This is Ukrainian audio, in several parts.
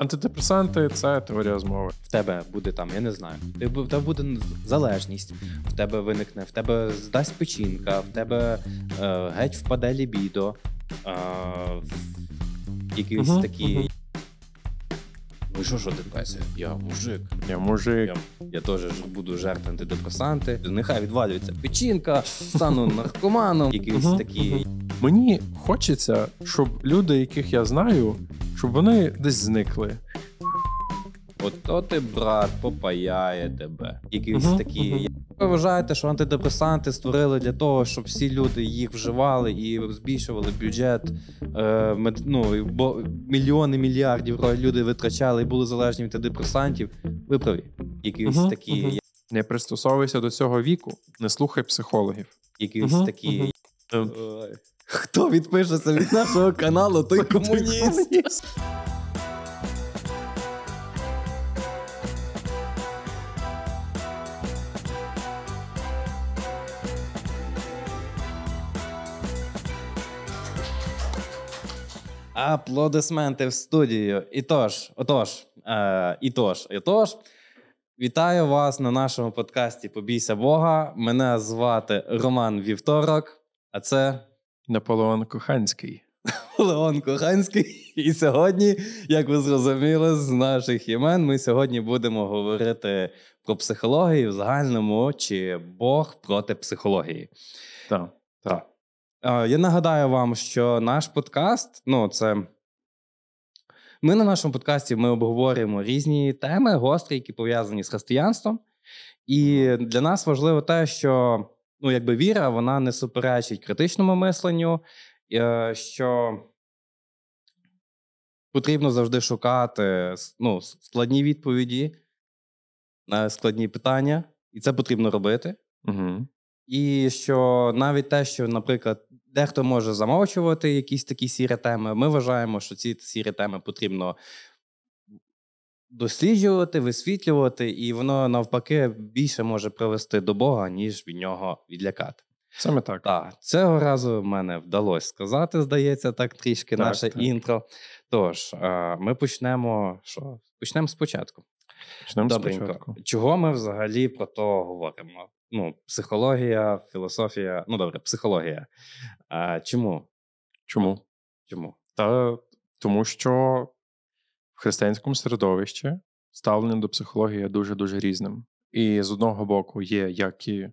Антидепресанти це теорія змови. В тебе буде там, я не знаю. В тебе буде залежність, в тебе виникне, в тебе здасть печінка, в тебе е, геть впаде лібідо, е, якісь Мгм, такі. мгм. Ну що, ж депресія? Я мужик. Я мужик. Я, я теж буду жерти антидепресанти. Нехай відвалюється печінка, стану наркоманом, якісь такі. Мені хочеться, щоб люди, яких я знаю, щоб вони десь зникли. Ото ти, брат, попаяє тебе. Якісь Мгм, такі. мгм. Ви вважаєте, що антидепресанти створили для того, щоб всі люди їх вживали і збільшували бюджет, е, мед- ну, бо мільйони мільярдів люди витрачали і були залежні від антидепресантів. Ви праві. Якісь Мгм, такі, мгм. Не пристосовуйся до цього віку, не слухай психологів. якісь Мгм, такі. мгм. Ой. Хто відпишеться від нашого каналу, той комуніст. Аплодисменти в студію. І тож, отож, е, і тож, і тож. Вітаю вас на нашому подкасті Побійся Бога. Мене звати Роман Вівторок, а це Наполеон Коханський. Леон Коханський. І сьогодні, як ви зрозуміли, з наших імен ми сьогодні будемо говорити про психологію в загальному чи Бог проти психології. Так. Так. Е, Я нагадаю вам, що наш подкаст, ну, це. Ми на нашому подкасті ми обговорюємо різні теми, гострі, які пов'язані з християнством. І для нас важливо те, що ну, якби віра вона не суперечить критичному мисленню, е, що потрібно завжди шукати ну, складні відповіді на складні питання, і це потрібно робити. Угу. І що навіть те, що, наприклад, дехто може замовчувати якісь такі сірі теми, ми вважаємо, що ці сірі теми потрібно досліджувати, висвітлювати, і воно навпаки більше може привести до Бога, ніж від нього відлякати. Саме так. Так, цього разу в мене вдалося сказати, здається, так трішки Так, наше так. інтро. Тож, е, ми почнемо. Що? Почнемо спочатку. Почнемо Добренько. спочатку. Чого ми взагалі про то говоримо? Ну, психологія, філософія. Ну, добре, психологія. А, чому? Чому? Чому? Та тому, що в християнському середовищі ставлення до психології дуже-дуже різним. І з одного боку є як і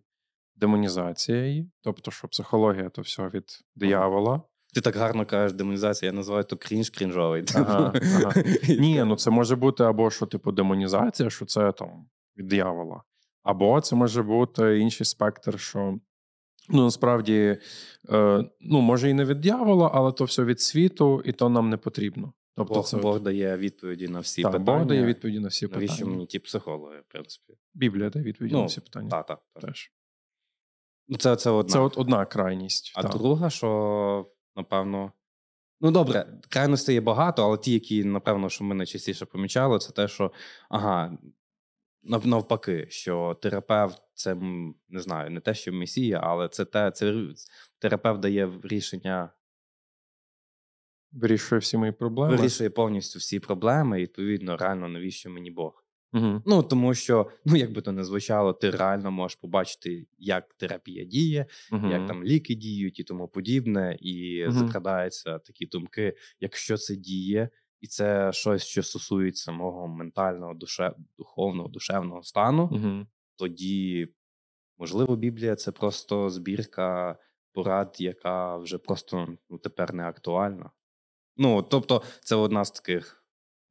демонізація її, тобто, що психологія то все від диявола. Ти так гарно кажеш демонізація, я називаю то крінж крінжовий. Ага, ага. Ні, ну це може бути або що, типу, демонізація, що це там від диявола. Або це може бути інший спектр, що ну насправді е, ну, може і не від диявола, але то все від світу, і то нам не потрібно. Тобто, Бог, це Бог дає відповіді на всі так, питання. Бог дає відповіді на всі Навіщо питання. мені ті психологи, в принципі? Біблія дає відповіді Ну, на всі питання. Так, так. так. Теж. Ну, Це, це одна. Це от одна крайність. А так. друга, що, напевно. Ну, добре, крайностей є багато, але ті, які, напевно, що ми найчастіше помічали, це те, що ага, навпаки, що терапевт це не знаю, не те, що месія, але це те, це терапевт дає рішення, Вирішує всі мої проблеми. вирішує повністю всі проблеми, і відповідно, реально, навіщо мені Бог? Угу. Ну, тому що, ну, як би то не звучало, ти реально можеш побачити, як терапія діє, Угу. як там ліки діють і тому подібне, і Мгм. закрадаються такі думки, якщо це діє, і це щось, що стосується мого ментального, душе, духовного, душевного стану, Угу. тоді, можливо, Біблія це просто збірка порад, яка вже просто ну, тепер не актуальна. Ну, тобто, це одна з таких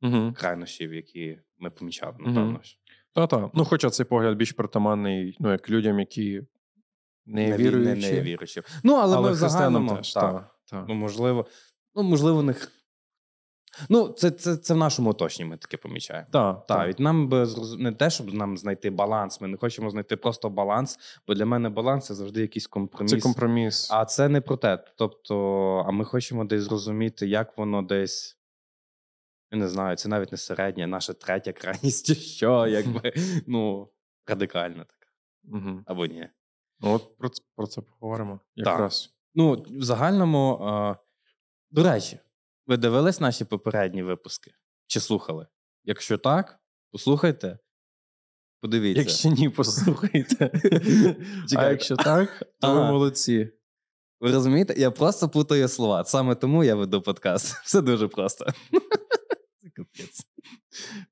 Угу. крайнощів, які ми помічали, напевно. ж. Та-та. Ну, хоча цей погляд більш притаманний, ну, як людям, які не, Не, віруючі. не, не віруючі. Ну, але, ми в загальному теж. так, та, та. Ну, можливо, ну, можливо, не. Ну, це, це, це в нашому оточенні ми таке помічаємо. Та, Так, від нам би не те, щоб нам знайти баланс. Ми не хочемо знайти просто баланс, бо для мене баланс це завжди якийсь компроміс. Це компроміс. А це не про те. Тобто, а ми хочемо десь зрозуміти, як воно десь. Я не знаю, це навіть не середня, наша третя крайність, що, якби, ну, радикальна така. Угу. Або ні. Ну, от про, ц- про це поговоримо. Якраз. Ну, в загальному, е, до речі, ви дивились наші попередні випуски? Чи слухали? Якщо так, послухайте. Подивіться. Якщо ні, послухайте. А якщо так, то ви молодці. Ви розумієте? Я просто путаю слова. Саме тому я веду подкаст. Все дуже просто.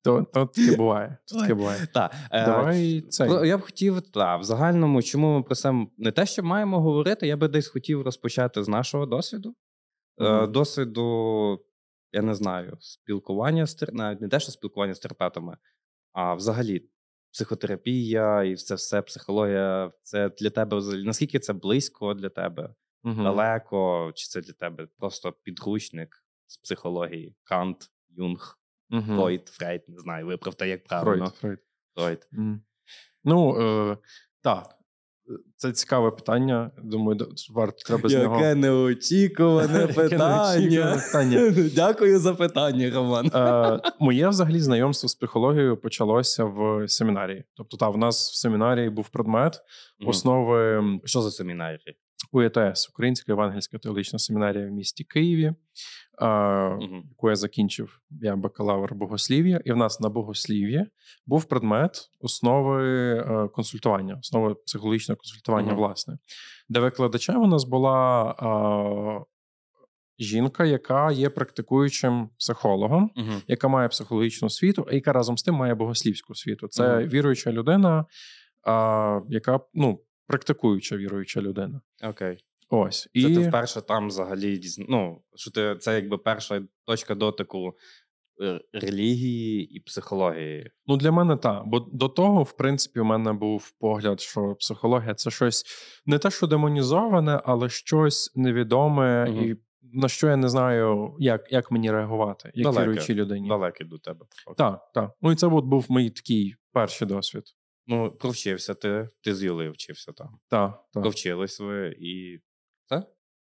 То, то таке буває. То таке буває. Так, е, Давай цей. я б хотів, та, в загальному, чому ми про це не те, що маємо говорити, я би десь хотів розпочати з нашого досвіду. Е, Мгм. досвіду, я не знаю, спілкування з навіть не те, що спілкування з терапевтами, а взагалі психотерапія і все, все психологія. Це для тебе взагалі наскільки це близько для тебе, Мгм. далеко, чи це для тебе просто підручник з психології? Кант, Юнг, Мгм. Фройд, Фрейд, не знаю, виправте, як правильно. Фройд, Фройд. Фройд. Ну, е, так. Це цікаве питання. Думаю, варто треба з нього. Яке неочікуване питання. Дякую за питання, Роман. Е, моє взагалі знайомство з психологією почалося в семінарії. Тобто, та, в нас в семінарії був предмет основи Що за семінарії? УЄТС, Українська Євангельська теологічна семінарія в місті Києві, е, Мгм. яку я закінчив. Я бакалавр богослів'я, і в нас на богослів'ї був предмет основи е, консультування, основи психологічного консультування, Мгм. власне, де викладачем у нас була е, жінка, яка є практикуючим психологом, Мгм. яка має психологічну освіту, а яка разом з тим має богослівську освіту. Це Мгм. віруюча людина, а, яка ну, практикуюча віруюча людина. Окей. Ось Це і ти вперше там взагалі ну, що ти це якби перша точка дотику е, релігії і психології. ну для мене так. Бо до того, в принципі, у мене був погляд, що психологія це щось не те, що демонізоване, але щось невідоме, Мгм. і на що я не знаю, як, як мені реагувати, як Далеке. віруючій людині. Далекий до тебе. Так, так. Ну і це от був мій такий перший досвід. Ну, провчився ти, ти з Юлею вчився там. Так, так. Провчились ви і. Це?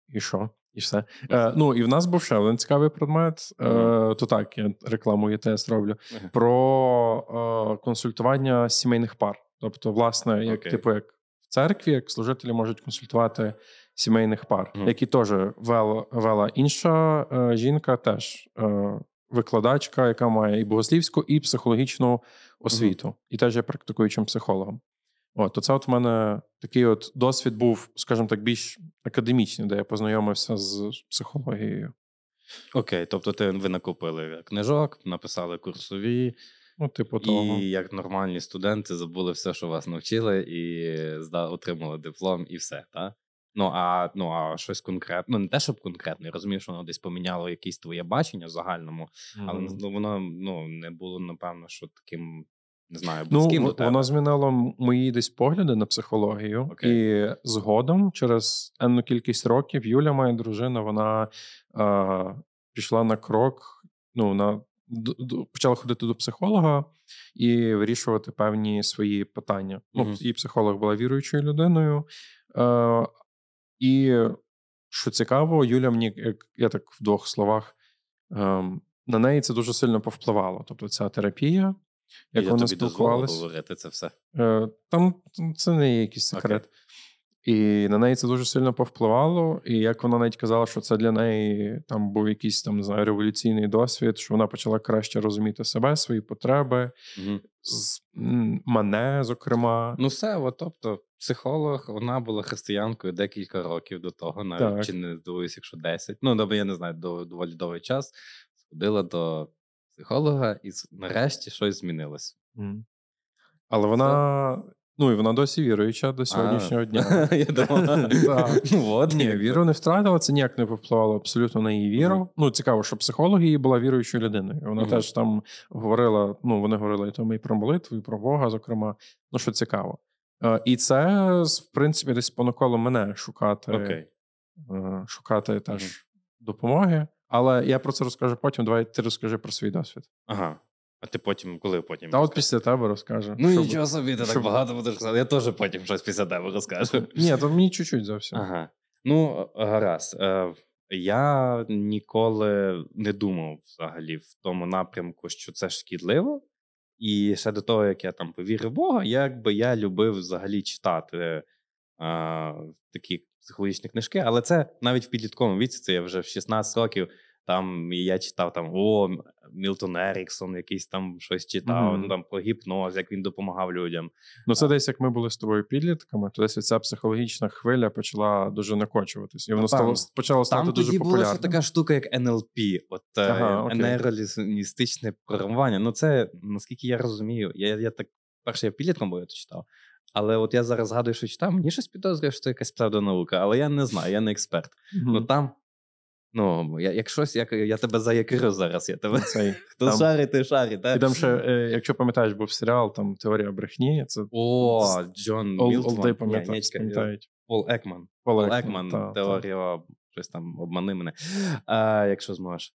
І що? І все. Е, ну, і в нас був ще один цікавий предмет. Е, Мгм. то так, я рекламу ЄТС роблю. Ага. Про е, консультування сімейних пар. Тобто, власне, як, Окей. типу, як в церкві, як служителі можуть консультувати сімейних пар, Мгм. які теж вела, вела інша е, жінка, теж е, викладачка, яка має і богослівську, і психологічну освіту, і теж є практикуючим психологом. От, то це от в мене такий от досвід був, скажімо так, більш академічний, де я познайомився з психологією. Окей, тобто ти ви накупили книжок, написали курсові, Ну, типу, того. і як нормальні студенти забули все, що вас навчили, і отримали диплом, і все, так? Ну, а, ну, а щось конкретне, ну не те, щоб конкретно, я розумію, що воно десь поміняло якесь твоє бачення в загальному, але ну, воно ну, не було, напевно, що таким, не знаю, Ну, до тебе. воно змінило мої десь погляди на психологію. Окей. І згодом, через енну кількість років, Юля, моя дружина, вона е, пішла на крок. Ну, на почала ходити до психолога і вирішувати певні свої питання. Ну, Мгм. її психолог була віруючою людиною. Е, і що цікаво, Юля мені, як я так в двох словах, ем, на неї це дуже сильно повпливало. Тобто, ця терапія, як я вони тобі дозволив спілкувалися. говорити це все. Е, Там це не є якийсь секрет. І на неї це дуже сильно повпливало. І як вона навіть казала, що це для неї там був якийсь там не знаю, революційний досвід, що вона почала краще розуміти себе, свої потреби, Угу. з мене, зокрема. Ну, все, от, тобто, психолог, вона була християнкою декілька років до того, навіть Так. чи не здивуюсь, якщо 10. Ну, добре, я не знаю, до, доволі довгий час сходила до психолога, і нарешті щось змінилося. М. Але вона. Ну і вона досі віруюча до сьогоднішнього дня. Я ну, Ні, віру не втратила, це ніяк не повпливало абсолютно на її віру. Ну, цікаво, що психолог її була віруючою людиною. Вона теж там говорила, ну, вони говорили там і про молитву, і про Бога, зокрема. Ну, що цікаво. Е, І це, в принципі, десь спонукало мене шукати, е, шукати теж допомоги. Але я про це розкажу потім. Давай ти розкажи про свій досвід. Ага. А ти потім, коли потім? Та от після тебе розкажу. Ну щоб- нічого собі, ти так багато будеш казати. Я теж потім щось після тебе розкажу. Ні, то мені чуть-чуть зовсім. Ага. Ну, гаразд. Е, Я ніколи не думав взагалі в тому напрямку, що це шкідливо. І ще до того, як я там повірив Бога, якби я любив взагалі читати а, такі психологічні книжки. Але це навіть в підлітковому віці, це я вже в 16 років Там і я читав там о, Мілтон Еріксон, якийсь там щось читав, Мгм. ну там про гіпноз, як він допомагав людям. Ну, це десь як ми були з тобою підлітками, то десь ця психологічна хвиля почала дуже накочуватись. І воно стало почало стати Там дуже тоді була популярним. ще така штука, як НЛП, от е, Ага, окей. програмування. Ну, це наскільки я розумію, я, я так перше я підлітком був, я то читав. Але от я зараз згадую, що читав, мені щось підозрює, що це якась псевдонаука, але я не знаю, я не експерт. Мгм. Ну там, ну, я, як щось, я, я тебе заякрю зараз. Я тебе Цей, хто там- шарить, той шарить. Та? І там ще, е, якщо пам'ятаєш, був серіал, там теорія брехні. Це О, Джон Ол- Мілтман. олди пам'ятають. ні. Пол Екман. Пол Екман, Екман, та, та. теорія, щось там обмани мене. А, якщо зможеш.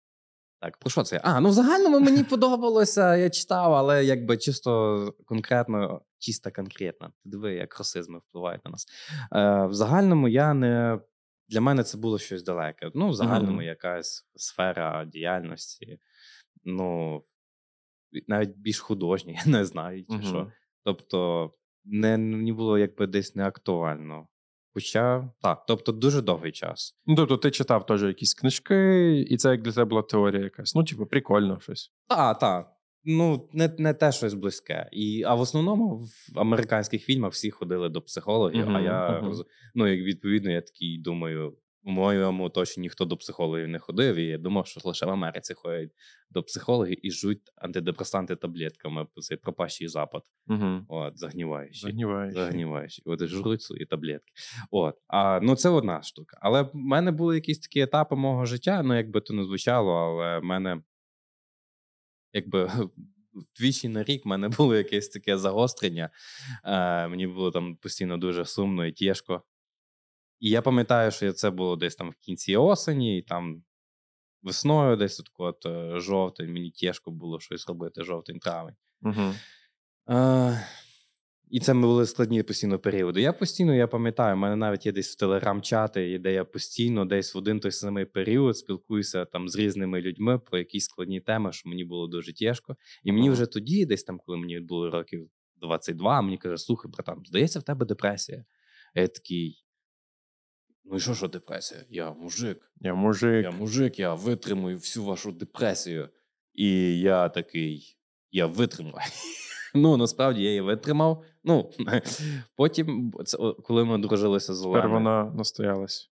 Так, про що це? А, ну в загальному мені подобалося, я читав, але якби чисто конкретно, чисто конкретно. Диви, як расизми впливають на нас. Е, в загальному я не. Для мене це було щось далеке. Ну, в загальному Мгм. якась сфера діяльності. Ну, навіть більш художня, я не знаю, чи Мгм. що. Тобто, не, мені було якби десь не актуально. Хоча так, тобто дуже довгий час. Ну, тобто ти читав теж якісь книжки, і це як для тебе була теорія якась. Ну, типу, прикольно щось. Так, так. Ну, не, не те щось близьке. І, а в основному в американських фільмах всі ходили до психологів, а я роз... ну, як відповідно, я такий думаю, в моєму оточенні ніхто до психологів не ходив, і я думав, що лише в Америці ходять до психологів і жуть антидепресанти таблетками, цей пропащий запад, Угу. от, загніваючий. Загніваєш. Загніваючий. От жруть свої таблетки. От. А, ну, це одна штука. Але в мене були якісь такі етапи мого життя, ну, якби то не звучало, але в мене, якби. Двічі на рік в мене було якесь таке загострення. Е, мені було там постійно дуже сумно і тяжко. І я пам'ятаю, що це було десь там в кінці осені, і там весною, десь от, от е, жовтень, мені тяжко було щось робити, жовтень-травень. Угу. Е, і це були складні постійно періоди. Я постійно, я пам'ятаю, в мене навіть є десь в телеграм-чати, де я постійно десь в один той самий період спілкуюся там з різними людьми про якісь складні теми, що мені було дуже тяжко. І мені вже тоді, десь там, коли мені було років 22, мені каже, слухай, братан, здається, в тебе депресія. Я такий. Ну і що, що депресія? Я мужик. Я мужик. Я мужик, я витримую всю вашу депресію. І я такий, я витримаю. Ну, насправді я її витримав. Ну, потім, це, коли ми дружилися з Тепер вона настоялась.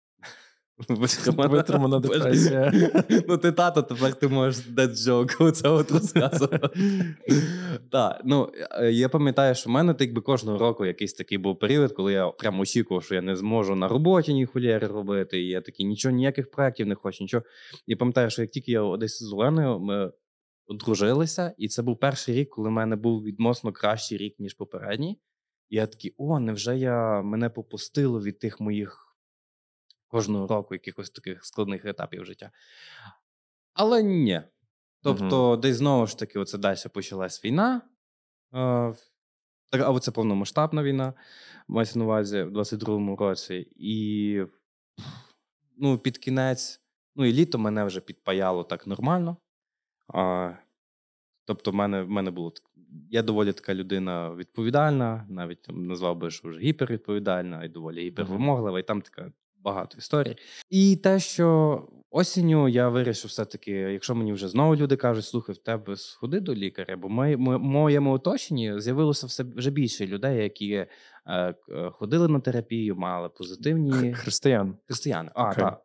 Витримана, Витримана депресія. Ну, ти тато, тепер ти можеш joke оце от розказувати. Так, ну, е, я пам'ятаю, що в мене так би кожного року якийсь такий був період, коли я прямо очікував, що я не зможу на роботі ні хулєри робити, і я такий, нічого, ніяких проєктів не хочу, нічого. І пам'ятаю, що як тільки я десь з Оленою, ми одружилися, і це був перший рік, коли в мене був відносно кращий рік, ніж попередній. І я такий, о, невже я мене попустило від тих моїх кожного року якихось таких складних етапів життя. Але ні. Тобто, десь знову ж таки, оце далі почалась війна. Е, так, а це повномасштабна війна, мається на увазі в 22-му році. І ну, під кінець, ну і літо мене вже підпаяло так нормально. А, тобто, в мене, в мене було так- я доволі така людина відповідальна, навіть там, назвав би, що вже гіпервідповідальна і доволі гіпервимоглива, і там така багато історій. І те, що осінню я вирішив все-таки, якщо мені вже знову люди кажуть, слухай, в тебе сходи до лікаря, бо в мо- моєму оточенні з'явилося все вже більше людей, які е, е, ходили на терапію, мали позитивні Християн. християни. А, Окей. так.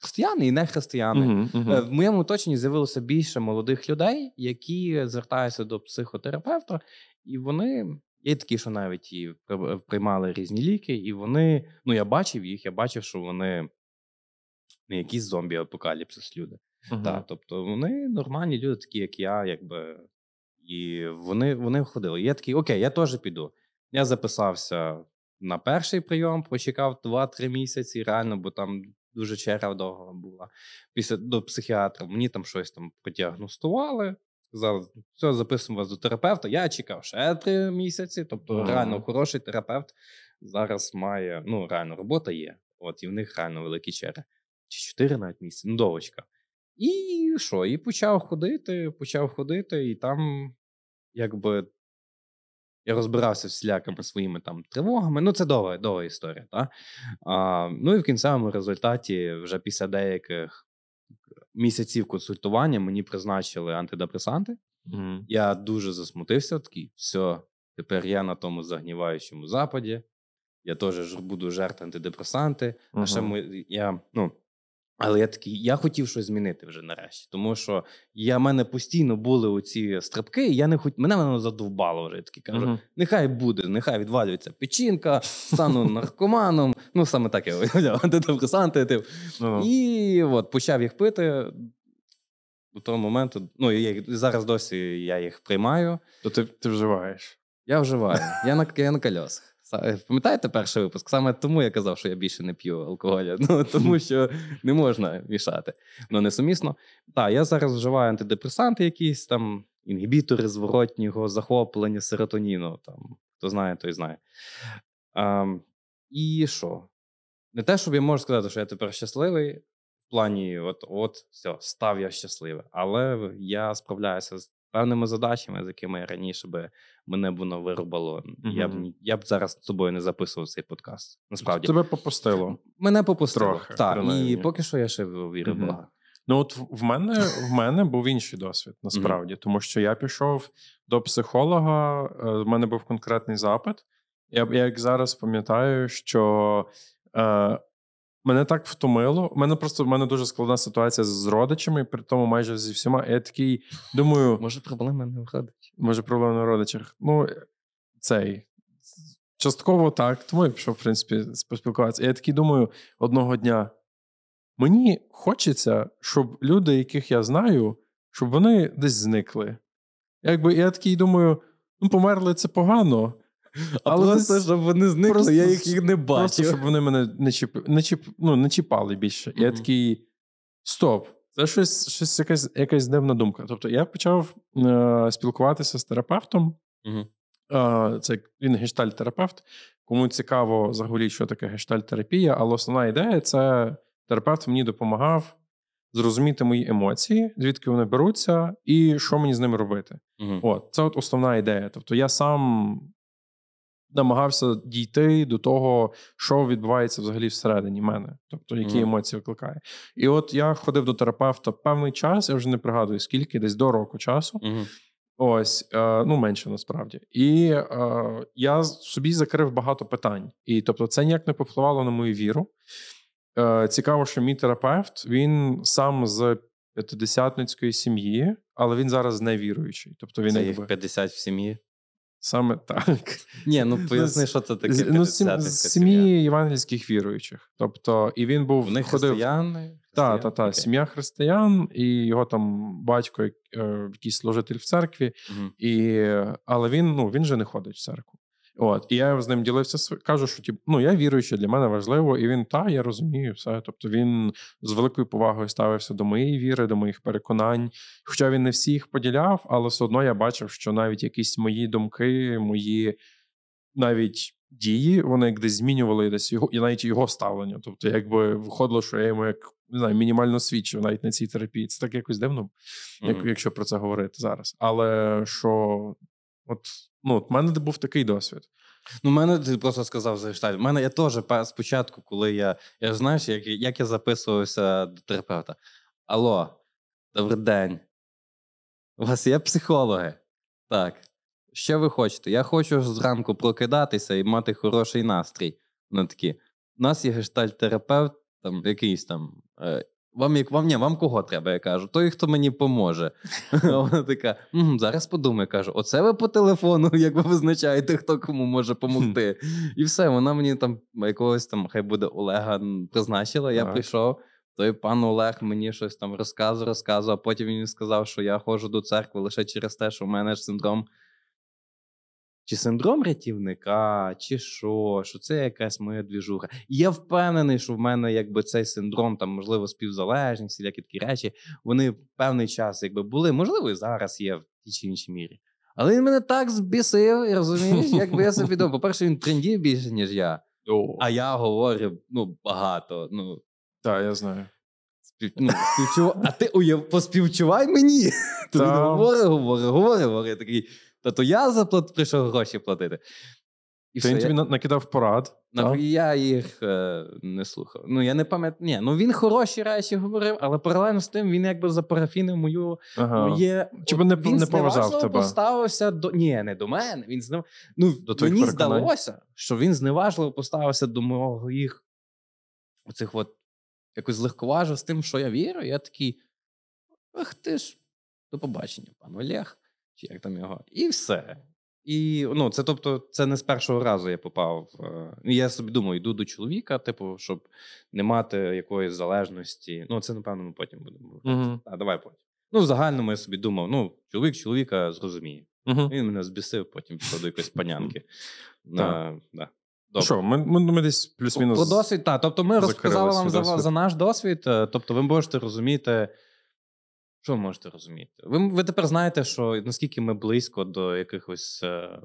Християни і не християни. Мгм. Е, В моєму оточенні з'явилося більше молодих людей, які звертаються до психотерапевта, і вони є такі, що навіть і при- приймали різні ліки, і вони, ну я бачив їх, я бачив, що вони не якісь зомбі-апокаліпсис люди. Мгм. Так, тобто вони нормальні люди, такі, як я, якби. І вони, вони ходили. І я такий, окей, я теж піду. Я записався на перший прийом, почекав 2-3 місяці, реально, бо там дуже черга довго була. Після до психіатра мені там щось там продіагностували. Сказали, все, записуємо вас до терапевта. Я чекав ще 3 місяці. Тобто, Ага. реально хороший терапевт зараз має, ну, реально, робота є. От, і в них реально великі черги. Чи 4 навіть місяці, ну, довочка. І що? І почав ходити, почав ходити, і там, якби, я розбирався всілякими своїми там тривогами. Ну, це довга, довга історія. Та? А, ну і в кінцевому результаті, вже після деяких місяців консультування мені призначили антидепресанти. Мгм. Я дуже засмутився. Такий, все, тепер я на тому загніваючому западі. Я теж буду жерти антидепресанти. А ще ми, я, ну, але я такий, я хотів щось змінити вже нарешті. Тому що я, в мене постійно були оці стрибки, і я не хот... мене воно задовбало вже. Я такий кажу, Мгм. нехай буде, нехай відвалюється печінка, стану наркоманом. Ну, саме так я уявляв, антидепресанти. Тип. Ну-ну. І от почав їх пити. До того моменту, ну я їх- зараз досі я їх приймаю. То ти, ти вживаєш. Я вживаю. Я на, я на кольосах. Са- Пам'ятаєте перший випуск? Саме тому я казав, що я більше не п'ю алкоголя. Ну тому що не можна мішати. Ну несумісно. Так, я зараз вживаю антидепресанти, якісь там інгібітори зворотнього захоплення серотоніну. Там хто знає, той знає. А, і що? Не те, щоб я можу сказати, що я тепер щасливий. В плані, от, от, все, став я щасливий. Але я справляюся з певними задачами, з якими я раніше би мене б воно вирубало. Я, б, я б зараз з тобою не записував цей подкаст. Насправді. Тебе попустило. Мене попустило. Трохи, так, і поки що я ще вірю Мгм. Бога. Ну, от в- мене, в мене був інший досвід, насправді, тому що я пішов до психолога, е, в мене був конкретний запит. Я, я як зараз пам'ятаю, що е, мене так втомило. У мене просто в мене дуже складна ситуація з родичами, при тому майже зі всіма. Я такий думаю, Може, проблема не виходить. може, проблема на родичах. Ну, цей. Частково так, тому я пішов, в принципі, поспілкуватися. Я такий думаю, одного дня. Мені хочеться, щоб люди, яких я знаю, щоб вони десь зникли. Якби я такий думаю, ну, померли це погано. А Але просто, десь- щоб вони зникли, просто- я їх, їх не бачив. Просто щоб вони мене не, чіп... не, чіп... ну, не чіпали більше. Я такий: стоп, це щось, щось якась, якась дивна думка. Тобто я почав е, спілкуватися з терапевтом. Мгм. Е, це він гештальт-терапевт. Кому цікаво взагалі, що таке гештальт-терапія, але основна ідея це терапевт мені допомагав зрозуміти мої емоції, звідки вони беруться, і що мені з ними робити. Мгм. От, це от основна ідея. Тобто я сам намагався дійти до того, що відбувається взагалі всередині мене, тобто які Мгм. емоції викликає. І от я ходив до терапевта певний час, я вже не пригадую скільки, десь до року часу. Мгм. Ось, е, ну менше насправді. І е, я собі закрив багато питань. І тобто, це ніяк не повпливало на мою віру. Е, цікаво, що мій терапевт він сам з п'ятидесятницької сім'ї, але він зараз не віруючий. Тобто він Це якби їх 50 в сім'ї. Саме так. Ні, ну поясни, що це таке. Ну, з, сім- 50-ська з сім'я. сім'ї євангельських віруючих. Тобто, і він був Вони ходив. християни? Так, та, та, сім'я християн, і його там батько, е, якийсь служитель в церкві, угу. і, але він, ну, він же не ходить в церкву. От, і я з ним ділився, кажу, що тип, ну, я віруючий, для мене важливо, і він, та, я розумію, все. Тобто він з великою повагою ставився до моєї віри, до моїх переконань. Хоча він не всіх поділяв, але все одно я бачив, що навіть якісь мої думки, мої навіть дії, вони як десь змінювали десь його, і навіть його ставлення. Тобто, якби виходило, що я йому як не знаю, мінімально свідчив навіть на цій терапії. Це так якось дивно, як, Мгм. якщо про це говорити зараз. Але що, от, ну, от в мене був такий досвід. Ну, мене ти просто сказав за гештальт. У мене я теж спочатку, коли я. Я знаєш, як, як я записувався до терапевта. Алло, добрий день. У вас є психологи? Так. Що ви хочете? Я хочу зранку прокидатися і мати хороший настрій. Вони такі. У нас є гештальт-терапевт, там якийсь там. Вам як вам ні, вам кого треба? Я кажу, той, хто мені поможе. А Вона така: зараз подумаю, кажу, оце ви по телефону, як ви визначаєте, хто кому може допомогти. І все, вона мені там якогось там, хай буде Олега призначила. Я прийшов. Той пан Олег мені щось там розказував, розказував, а потім він сказав, що я ходжу до церкви лише через те, що в мене ж синдром. Чи синдром рятівника, чи що, що це якась моя двіжуха. І я впевнений, що в мене якби цей синдром, там, можливо, співзалежність, всілякі такі речі, вони певний час якби були, можливо, і зараз є в тій чи іншій мірі. Але він мене так збісив, і розумієш, якби я собі думав. По-перше, він трендів більше, ніж я. А я говорю ну, багато. Ну, Так, я знаю. спів... ну, співчу... А ти уяв... поспівчувай мені. Та. говорить, говорить, говорить, говорить. Такий, та то я заплат... прийшов гроші платити. І То він тобі на- накидав порад. На- Я їх е, не слухав. Ну, я не пам'ятаю. Ні, ну він хороші речі говорив, але паралельно з тим він якби запарафінив мою Ага. моє. Чи от не- він не поважав тебе? поставився до. Ні, не до мене. Він знев... ну, До мені переконань? здалося, що він зневажливо поставився до моїх оцих от якось легковажив з тим, що я вірю. Я такий. Ах ти ж, до побачення, пан Олег, чи як там його, і все. І ну, це тобто, це не з першого разу я попав. е, ну, Я собі думаю, йду до чоловіка, типу, щоб не мати якоїсь залежності. Ну, це, напевно, ми потім будемо. говорити. Мгм. А, давай потім. Ну, в загальному я собі думав: ну, чоловік чоловіка зрозуміє. Мгм. Він мене збісив, потім пішов до якоїсь панянки. На, да. Ну що, ми, ми, ми десь плюс-мінус. Про досвід, так. Тобто ми розказали вам за, за наш досвід. е, Тобто, ви можете розуміти. Що ви можете розуміти? Ви, ви тепер знаєте, що наскільки ми близько до якихось е,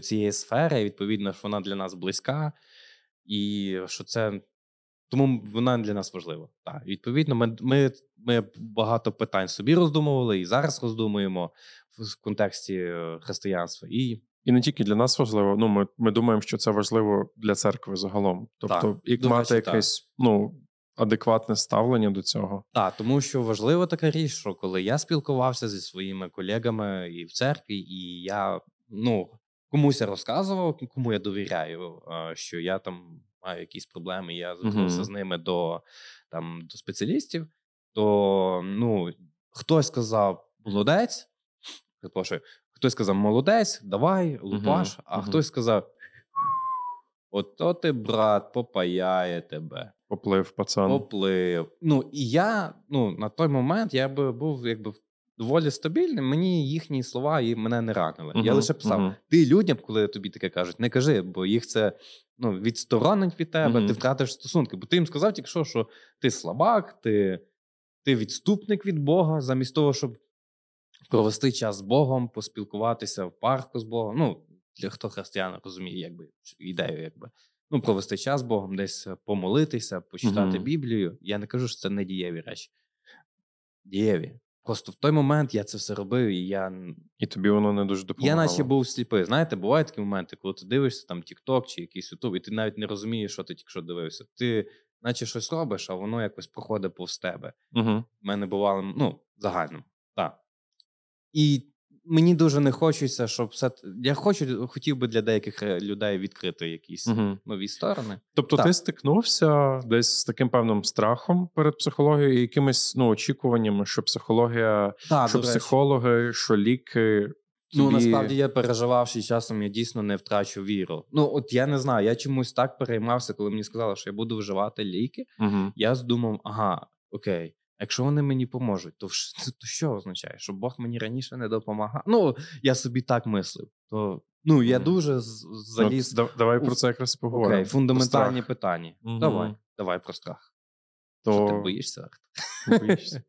цієї сфери, відповідно, що вона для нас близька, і що це. Тому вона для нас важлива. Так, відповідно, ми, ми, ми багато питань собі роздумували і зараз роздумуємо в, контексті е, християнства. І І не тільки для нас важливо. Ну, ми, ми думаємо, що це важливо для церкви загалом. Тобто, Так, як до мати якесь ну, адекватне ставлення до цього. Так, тому що важлива така річ, що коли я спілкувався зі своїми колегами і в церкві, і я ну, комусь я розказував, кому я довіряю, що я там маю якісь проблеми, я звернувся Мгм. з ними до, там, до спеціалістів, то ну, хтось сказав молодець, перепрошую, хтось сказав молодець, давай, лупаш, а мгм. хтось сказав. Ото ти, брат, попаяє тебе Поплив пацан. поплив. Ну і я ну на той момент я би був якби доволі стабільним. Мені їхні слова і мене не ранили. Я лише писав: мгм. ти людям, коли тобі таке кажуть, не кажи, бо їх це ну відсторонить від тебе, Мгм. ти втратиш стосунки. Бо ти їм сказав тільки що, що ти слабак, ти, ти відступник від Бога, замість того, щоб провести час з Богом, поспілкуватися в парку з Богом. Ну, для хто християн розуміє, якби ідею, якби. Ну, провести час з Богом, десь е, помолитися, почитати Мгм. Біблію. Я не кажу, що це не дієві речі. Дієві. Просто в той момент я це все робив, і я, І тобі воно не дуже я наче був сліпий. Знаєте, бувають такі моменти, коли ти дивишся там TikTok чи якийсь YouTube, і ти навіть не розумієш, що ти тільки що дивився. Ти наче щось робиш, а воно якось проходить повз тебе. Угу. В мене бувало, ну, загальним. Так. І мені дуже не хочеться, щоб все. Я хочу, хотів би для деяких е, людей відкрити якісь Угу. нові сторони. Тобто Так. ти стикнувся десь з таким певним страхом перед психологією і якимись ну, очікуваннями, що психологія, Так, що психологи, що ліки. Ну, насправді я переживав, що часом я дійсно не втрачу віру. Ну, от я не знаю, я чомусь так переймався, коли мені сказали, що я буду вживати ліки. Угу. Я здумав, ага, окей, якщо вони мені поможуть, то, то що означає? Що Бог мені раніше не допомагав? Ну, я собі так мислив. То, ну, я Мгм. дуже з- заліз. Ну, да- давай про це якраз поговоримо. Окей, фундаментальні Про питання. Мгм. Давай, давай про страх. страх. Що ти боїшся? Боїшся?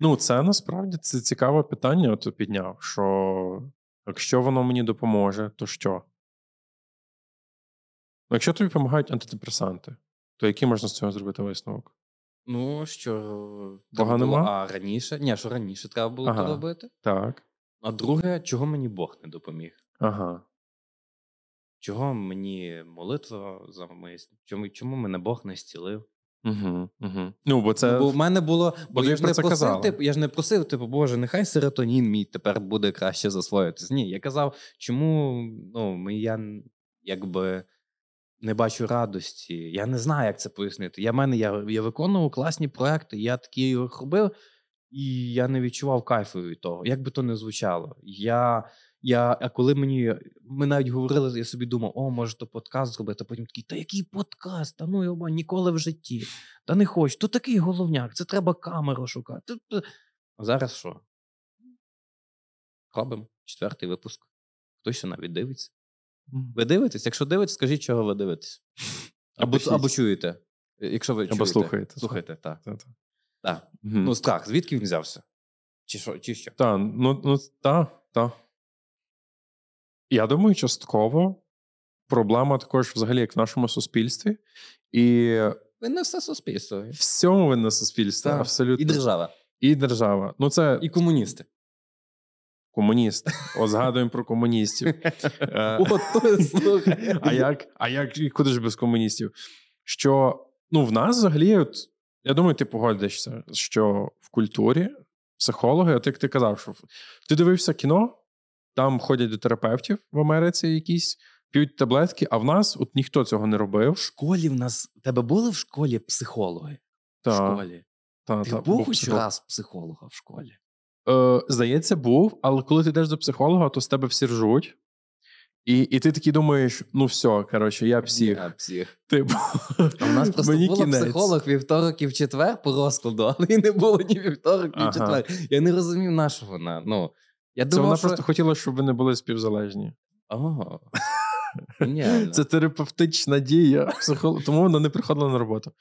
Ну, це насправді це цікаве питання. От підняв, що якщо воно мені допоможе, то що? Ну, Якщо тобі допомагають антидепресанти, то який можна з цього зробити висновок? Ну, що Бога треба було, нема? а раніше? Ні, що раніше треба було Ага. то робити. Так. А друге, чого мені Бог не допоміг? Ага. Чого мені молитва за мої... Чому, чому мене Бог не зцілив? Угу, угу. Ну, бо це. Бо в мене було. Бо тобі я ж, не просив, типу, я ж не просив, типу, Боже, нехай серотонін мій тепер буде краще засвоїтись. Ні, я казав, чому ну, я якби не бачу радості. Я не знаю, як це пояснити. Я, мене, я, я виконував класні проекти, я такі їх робив, і я не відчував кайфу від того. Як би то не звучало. Я, я, а коли мені ми навіть говорили, я собі думав, о, може, то подкаст зробити. А потім такий, та який подкаст? Та ну йоба, ніколи в житті. Та не хочу, то такий головняк, це треба камеру шукати. Та- та». А зараз що? Робимо четвертий випуск. Хтось навіть дивиться. Ви дивитесь? Якщо дивитесь, скажіть, чого ви дивитесь. Або, або чуєте. Якщо ви Або чуєте. слухаєте. Слухайте, так. Та-та. так. Мгм. Ну, страх, звідки він взявся? Чи що? Чи що? Та, ну, ну та, та. Я думаю, частково проблема також взагалі як в нашому суспільстві. І Ви не все суспільство. всьому винне суспільство, Так. абсолютно. І держава, І держава. Ну, це і комуністи. Комуніст. От згадуємо про комуністів. Е. А як, а як куди ж без комуністів? Що ну, в нас взагалі, от, я думаю, ти погодишся, що в культурі психологи, от як ти казав, що ти дивився кіно, там ходять до терапевтів в Америці якісь, п'ють таблетки, а в нас от ніхто цього не робив. В школі в нас. Тебе були в школі психологи? В школі. та, Ти та, був хоч раз психолога в школі? Е, здається, був, але коли ти йдеш до психолога, то з тебе всі ржуть. І, і ти такий думаєш: ну все, коротше, я псих. Я псих. Типу, А в нас просто мені була кінець. психолог вівторок і в четвер по розкладу, але і не було ні вівторок, ні Ага. четвер. Я не розумів, на що вона. Ну, я Це вона що... просто хотіла, щоб ви не були співзалежні. Ого. Геніально. Це терапевтична дія. Психолог... Тому вона не приходила на роботу.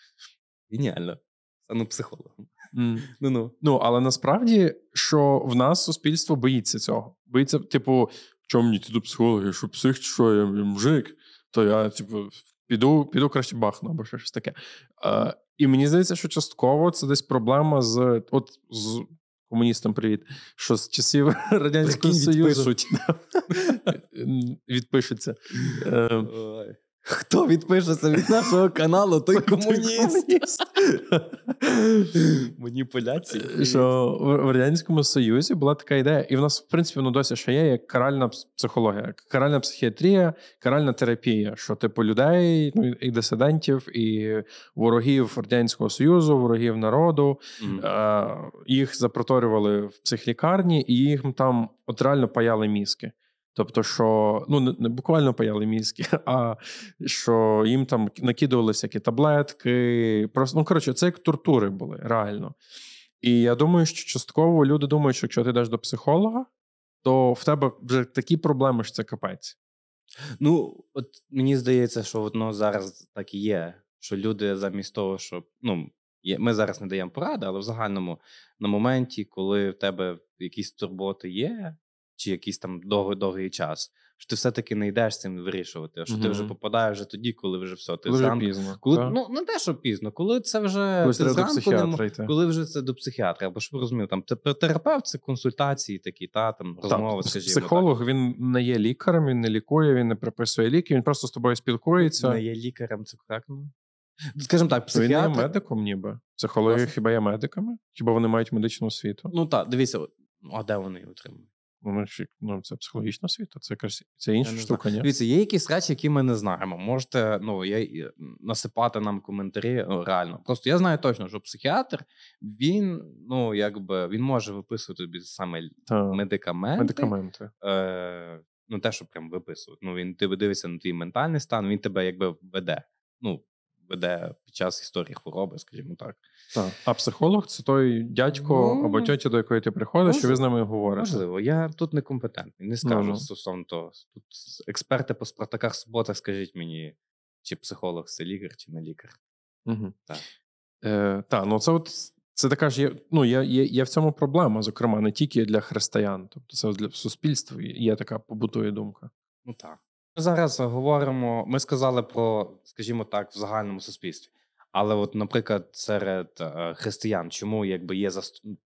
Геніально. Стану психологом. М. Ну-ну. Ну, але насправді, що в нас суспільство боїться цього. Боїться, типу, чому мені ти до психолога? Я Що псих, що я, я мужик, то я, типу, піду, піду краще бахну або щось таке. Е, і мені здається, що частково це десь проблема з от з комуністам привіт, що з часів Радянського Союзу відпишуться. Е. Хто відпишеться від нашого каналу, той комуніст. Маніпуляції. що в радянському союзі була така ідея, і в нас, в принципі, ну досі ще є як каральна психологія, каральна психіатрія, каральна терапія. Що типу людей, ну і дисидентів, і ворогів радянського союзу, ворогів народу. Е, їх запроторювали в психлікарні, і їм там от реально паяли мізки. Тобто, що ну не, буквально паяли мізки, а що їм там накидували всякі таблетки. Просто ну коротше, це як тортури були реально. І я думаю, що частково люди думають, що якщо ти йдеш до психолога, то в тебе вже такі проблеми, що це капець. Ну, от мені здається, що воно зараз так і є. Що люди замість того, щоб. Ну, ми зараз не даємо поради, але в загальному на моменті, коли в тебе якісь турботи є, чи якийсь там довгий довгий час, що ти все-таки не йдеш з цим вирішувати, що ти вже попадаєш вже тоді, коли вже все. Ти Коли вже зранку- пізно. коли, ну, не те, що пізно, коли це вже Коли ти треба до не йти. коли вже це до психіатра, або щоб ви розуміли, там терапевт це консультації такі, та там розмови, Так, скажімо. психолог він не є лікарем, він не лікує, він не приписує ліки, він просто з тобою спілкується. не є лікарем, це коректно. Скажімо так, Він не є медиком, ніби. Психологи хіба є медиками? Хіба вони мають медичну освіту? Ну так, дивіться, а де вони її отримують? Ну, ну, це психологічна освіта, це якась це інша штука, ні? Дивіться, є якісь речі, які ми не знаємо. Можете ну, я, насипати нам коментарі. Ну, реально. Просто я знаю точно, що психіатр він, ну, якби, він може виписувати тобі саме Та, медикаменти. медикаменти. Е, ну, те, що прям виписувати. Ну, він тебе дивиться на твій ментальний стан, він тебе якби веде. Ну, веде під час історії хвороби, скажімо так. Та. А психолог це той дядько Ну, або тьотя, до якої ти приходиш, і ви з ними говорите. Можливо, я тут некомпетентний, не скажу Ну-ну. стосовно того. Тут експерти по спартаках суботах, скажіть мені, чи психолог це лікар, чи не лікар. Угу. Так. Е, та, ну це от це така ж є. Ну, є, є, є в цьому проблема, зокрема, не тільки для християн, тобто це для суспільства є така побутує думка. Ну так. Зараз говоримо, ми сказали про, скажімо так, в загальному суспільстві. Але, от, наприклад, серед е, християн, чому якби є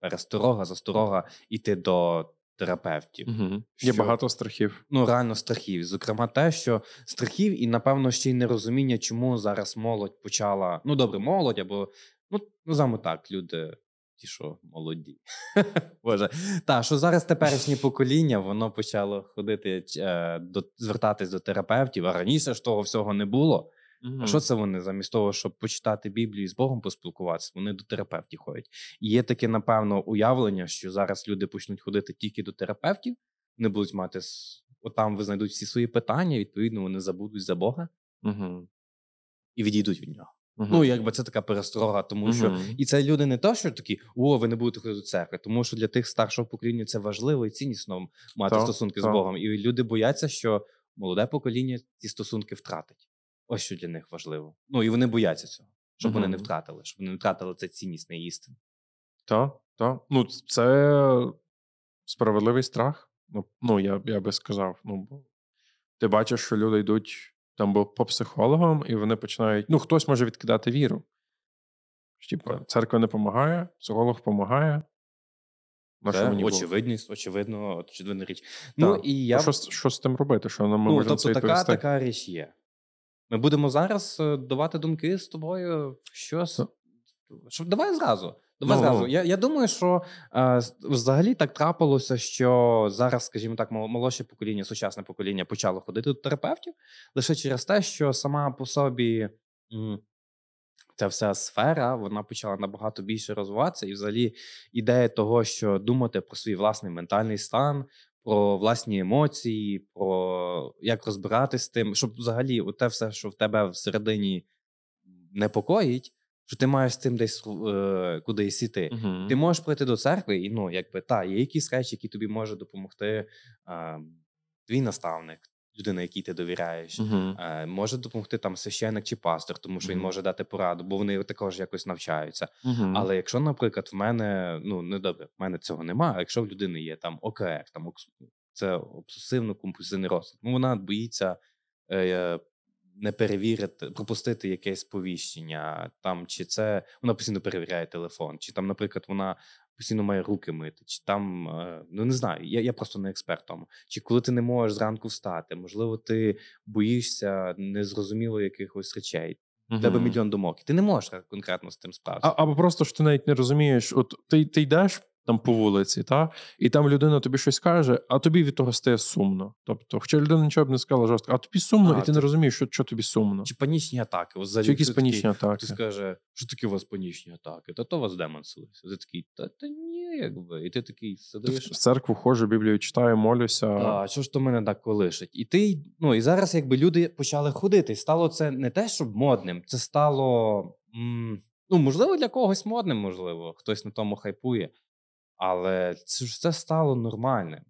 пересторога, засторога йти до терапевтів? Угу. Є багато страхів. Ну, реально страхів. Зокрема, те, що страхів, і, напевно, ще й нерозуміння, чому зараз молодь почала. Ну, добре, молодь, або ну, називаємо так, люди, ті, що молоді. Боже. Та, що зараз теперішнє покоління, воно почало ходити е, до звертатись до терапевтів, а раніше ж того всього не було. А що це вони замість того, щоб почитати Біблію і з Богом поспілкуватися, вони до терапевтів ходять. І є таке, напевно, уявлення, що зараз люди почнуть ходити тільки до терапевтів, не будуть мати отам, ви знайдуть всі свої питання, відповідно, вони забудуть за Бога Угу. і відійдуть від нього. Угу. Ну, якби це така пересторога, тому що і це люди не то, що такі, о, ви не будете ходити до церкви, тому що для тих старшого покоління це важливо і ціннісно мати Так, стосунки з. Богом. І люди бояться, що молоде покоління ці стосунки втратить. Ось що для них важливо. Ну і вони бояться цього, щоб вони не втратили, щоб вони не втратили це ціннісне істин. Так, так. Ну, це справедливий страх. Ну, ну я, я би сказав. Ну, ти бачиш, що люди йдуть там бо по психологам, і вони починають. Ну, хтось може відкидати віру. Типу, церква не допомагає, психолог допомагає. Це очевидність, очевидно, очевидна річ. Так. Ну і я що, що з тим робити? Що нам ну, можемо тобто така, відповісти? така річ є. Ми будемо зараз е, давати думки з тобою. Щось. Що, давай зразу. Давай Ну, зразу. ну. Я, я думаю, що е, взагалі так трапилося, що зараз, скажімо так, молодше покоління, сучасне покоління почало ходити до терапевтів лише через те, що сама по собі м, ця вся сфера вона почала набагато більше розвиватися, і взагалі ідея того, що думати про свій власний ментальний стан, про власні емоції, про як розбиратись з тим, щоб взагалі те все, що в тебе всередині непокоїть, що ти маєш з цим десь е, кудись іти. Мгм. Ти можеш прийти до церкви, і ну, якби та, є якісь речі, які тобі може допомогти е, твій наставник, людина, якій ти довіряєш. Мгм. Е, може допомогти там священник чи пастор, тому що він може дати пораду, бо вони також якось навчаються. Але якщо, наприклад, в мене ну не добре, в мене цього немає. А якщо в людини є там ОКР, там це обсесивно-компульсивний розлад, ну вона боїться е, не перевірити, пропустити якесь сповіщення, там чи це вона постійно перевіряє телефон, чи там, наприклад, вона постійно має руки мити, чи там е, ну не знаю, я, я просто не експерт тому. Чи коли ти не можеш зранку встати, можливо, ти боїшся незрозуміло якихось речей. В тебе мільйон думок, ти не можеш конкретно з тим справитися. А, або просто що ти навіть не розумієш, от ти, ти йдеш там по вулиці, та, і там людина тобі щось каже, а тобі від того стає сумно. Тобто, хоча людина нічого б не сказала жорстко, а тобі сумно, А, і ти ти- не розумієш, що, що тобі сумно. Чи панічні атаки? Взагалі, Чи якісь ти такий- панічні атаки. Ти скаже, що таке у вас панічні атаки? Та то вас демон селився. Ти такий, та, та ні, якби. І ти такий сидиш. в церкву ходжу, Біблію читаю, молюся. А що ж то мене так колишить? І ти, ну і зараз, якби люди почали ходити, і стало це не те, щоб модним, це стало. М, ну, можливо, для когось модним, можливо, хтось на тому хайпує. Але це ж це стало нормальним.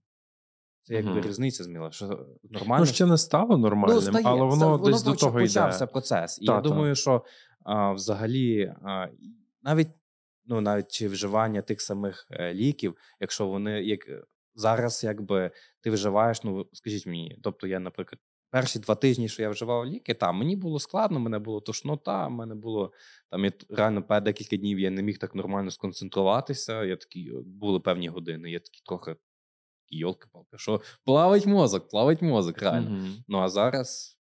Це якби Мгм. різниця зміла, що нормально. Ну, ще не стало нормальним, Ну, стає. але воно Це- десь до того почався йде. процес. І Та, я та. думаю, що а, взагалі а, навіть ну навіть чи вживання тих самих е, ліків, якщо вони як е, зараз, якби ти вживаєш, ну скажіть мені, тобто я, наприклад. Перші два тижні, що я вживав ліки, там мені було складно, мене було тошнота, мене було там я реально декілька днів я не міг так нормально сконцентруватися. Я такі е, були певні години. Я такий трохи йолки-палки, що плавить мозок, плавить мозок, реально. Мгм. Ну а зараз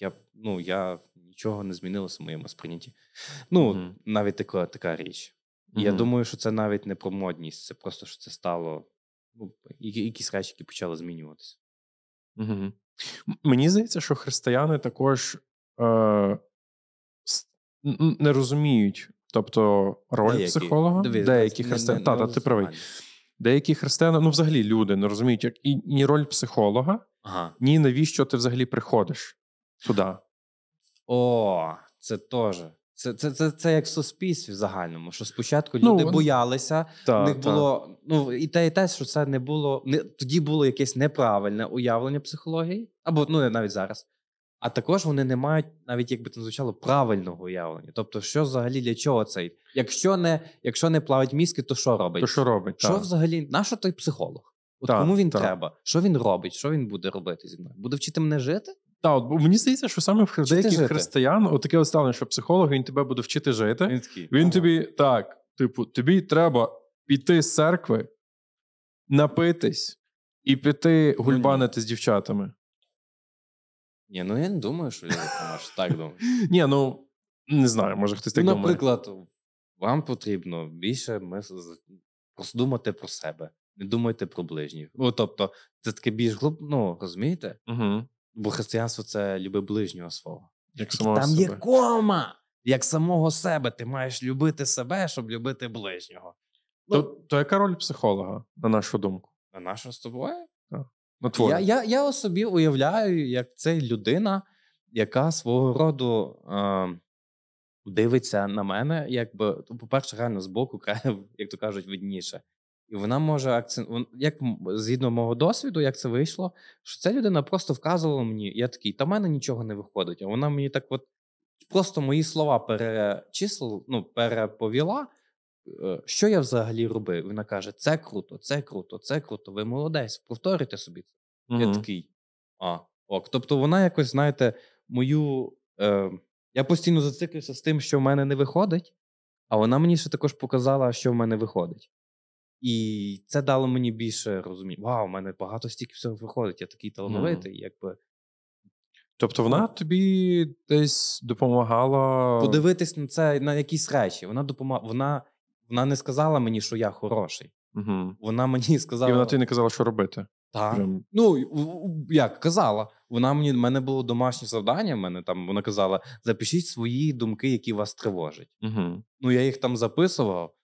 я, ну, я нічого не змінилося в моєму сприйнятті. Ну, Мгм. навіть така, така річ. І Я думаю, що це навіть не про модність, це просто що це стало ну, якісь речі, які почали змінюватися. М- Мені здається, що християни також е, не розуміють, тобто роль Деякі. психолога. Дивись, Деякі християни. Та, та, ти правий. Деякі християни, ну взагалі люди не розуміють, як і ні роль психолога, Ага. ні навіщо ти взагалі приходиш туди. О, це теж. Це, це, це, це як в суспільстві в загальному, що спочатку Ну, люди вон- боялися, Та, У них та. було ну і те, і те, що це не було не тоді було якесь неправильне уявлення психології, або ну не навіть зараз. А також вони не мають навіть якби це не звучало правильного уявлення. Тобто, що взагалі для чого цей? Якщо не якщо не плавать мізки, то що робить? То що робить? Що Та. взагалі, на що той психолог? От кому він треба? Що він робить? Що він буде робити зі мною? Буде вчити мене жити? Та, от, бо мені здається, що саме в деяких християн от таке от ставлення, що психолог він тебе буде вчити жити. Він такий. Він ага. тобі так, типу, тобі треба піти з церкви, напитись і піти гульбанити з дівчатами. Ні, ну я не думаю, що люди там аж так думають. Ні, ну не знаю, може хтось так Ну, думає. наприклад, вам потрібно більше просто думати про себе, не думайте про ближніх. Ну, тобто, це таке більш глиб... ну, розумієте? Угу. Бо християнство це люби ближнього свого. Як самого Там себе. є кома, як самого себе. Ти маєш любити себе, щоб любити ближнього. То, Ну, то яка роль психолога, на нашу думку? на що з тобою? На твою? Я, я, я собі уявляю, як це людина, яка свого роду е, дивиться на мене, якби, ну, по-перше, реально збоку, краю, як то кажуть, видніше. І вона може акцент, як згідно мого досвіду, як це вийшло, що ця людина просто вказувала мені, я такий, та в мене нічого не виходить. А вона мені так от просто мої слова перечислила, ну, переповіла, е, що я взагалі робив. Вона каже: це круто, це круто, це круто, ви молодець, повторюйте собі це. Я такий. А, ок. Тобто вона якось, знаєте, мою. Е, я постійно зациклився з тим, що в мене не виходить, а вона мені ще також показала, що в мене виходить. І це дало мені більше розуміння. Вау, у мене багато стільки всього виходить, я такий талановитий, mm. якби. Тобто вона тобі десь допомагала. Подивитись на це на якісь речі. Вона допомагала. Вона вона не сказала мені, що я хороший. Угу. Вона мені сказала. І вона тобі не казала, що робити. Так. Прям... Ну, як казала. Вона мені в мене було домашнє завдання. В мене там вона казала: запишіть свої думки, які вас тривожать. Угу. Ну, я їх там записував.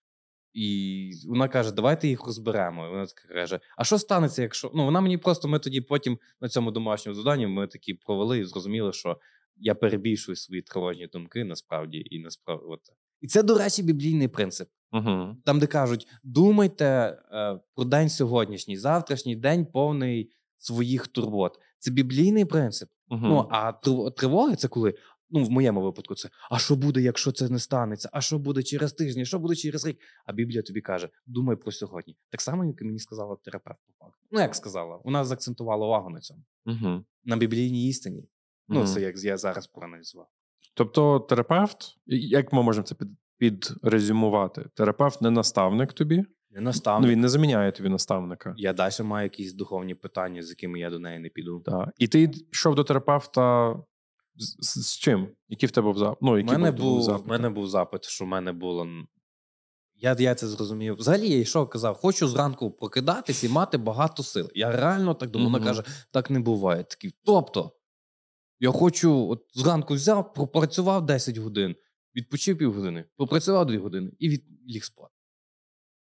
І вона каже, давайте їх розберемо. І Вона така каже: А що станеться, якщо. Ну, вона мені просто ми тоді потім на цьому домашньому завданні ми такі провели і зрозуміли, що я перебільшую свої тривожні думки насправді і насправді. От. І це, до речі, біблійний принцип. Угу. Там, де кажуть, думайте е, про день сьогоднішній, завтрашній день повний своїх турбот. Це біблійний принцип. Угу. Ну а тривоги це коли Ну, в моєму випадку, це а що буде, якщо це не станеться? А що буде через тиждень? Що буде через рік? А Біблія тобі каже: думай про сьогодні. Так само, як і мені сказала терапевт по факту. Ну, як сказала, вона заакцентувала увагу на цьому, угу. на біблійній істині. Угу. Ну, це як я зараз проаналізував. Тобто, терапевт, як ми можемо це під, підрезюмувати? Терапевт не наставник тобі. Не наставник. Ну, Він не заміняє тобі наставника. Я далі маю якісь духовні питання, з якими я до неї не піду. Так. І ти йшов до терапевта з, з, з чим? Який в тебе запит? Ну, мене був, запит? У мене був запит, що в мене було. Я я це зрозумів. Взагалі я йшов, казав, хочу зранку прокидатись і мати багато сил. Я реально так думав. Вона каже, так не буває. Такий, Тобто, я хочу, от зранку взяв, пропрацював 10 годин, відпочив півгодини, попрацював 2 години і від... ліг спати.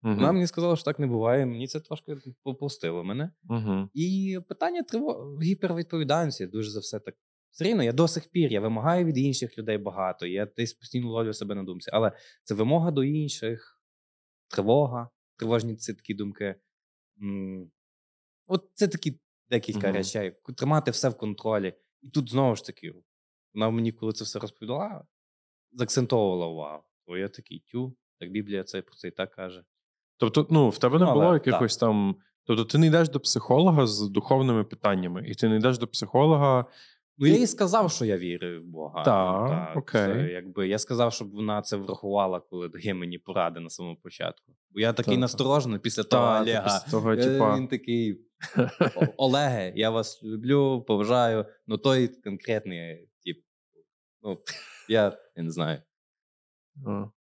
Угу. Вона мені сказала, що так не буває. Мені це трошки попустило мене. Угу. І питання триво... гіпервідповідальності дуже за все так все рівно я до сих пір я вимагаю від інших людей багато. Я десь постійно ловлю себе на думці. Але це вимога до інших, тривога, тривожні ці такі думки. От це такі декілька uh-huh. речей. Тримати все в контролі. І тут знову ж таки, вона мені, коли це все розповідала, заакцентовувала увагу. Бо я такий тю, так Біблія це про це і так каже. Тобто, ну, в тебе не ну, було якихось так. там. Тобто, ти не йдеш до психолога з духовними питаннями, і ти не йдеш до психолога Ну, я їй сказав, що я вірю в Бога. Так, так окей. Це, якби, Я сказав, щоб вона це врахувала, коли дає мені поради на самому початку. Бо я такий так. насторожений після того так, Олега. Після того, типа... Він такий Олеге, я вас люблю, поважаю, ну той конкретний тип. Ну, я, я не знаю.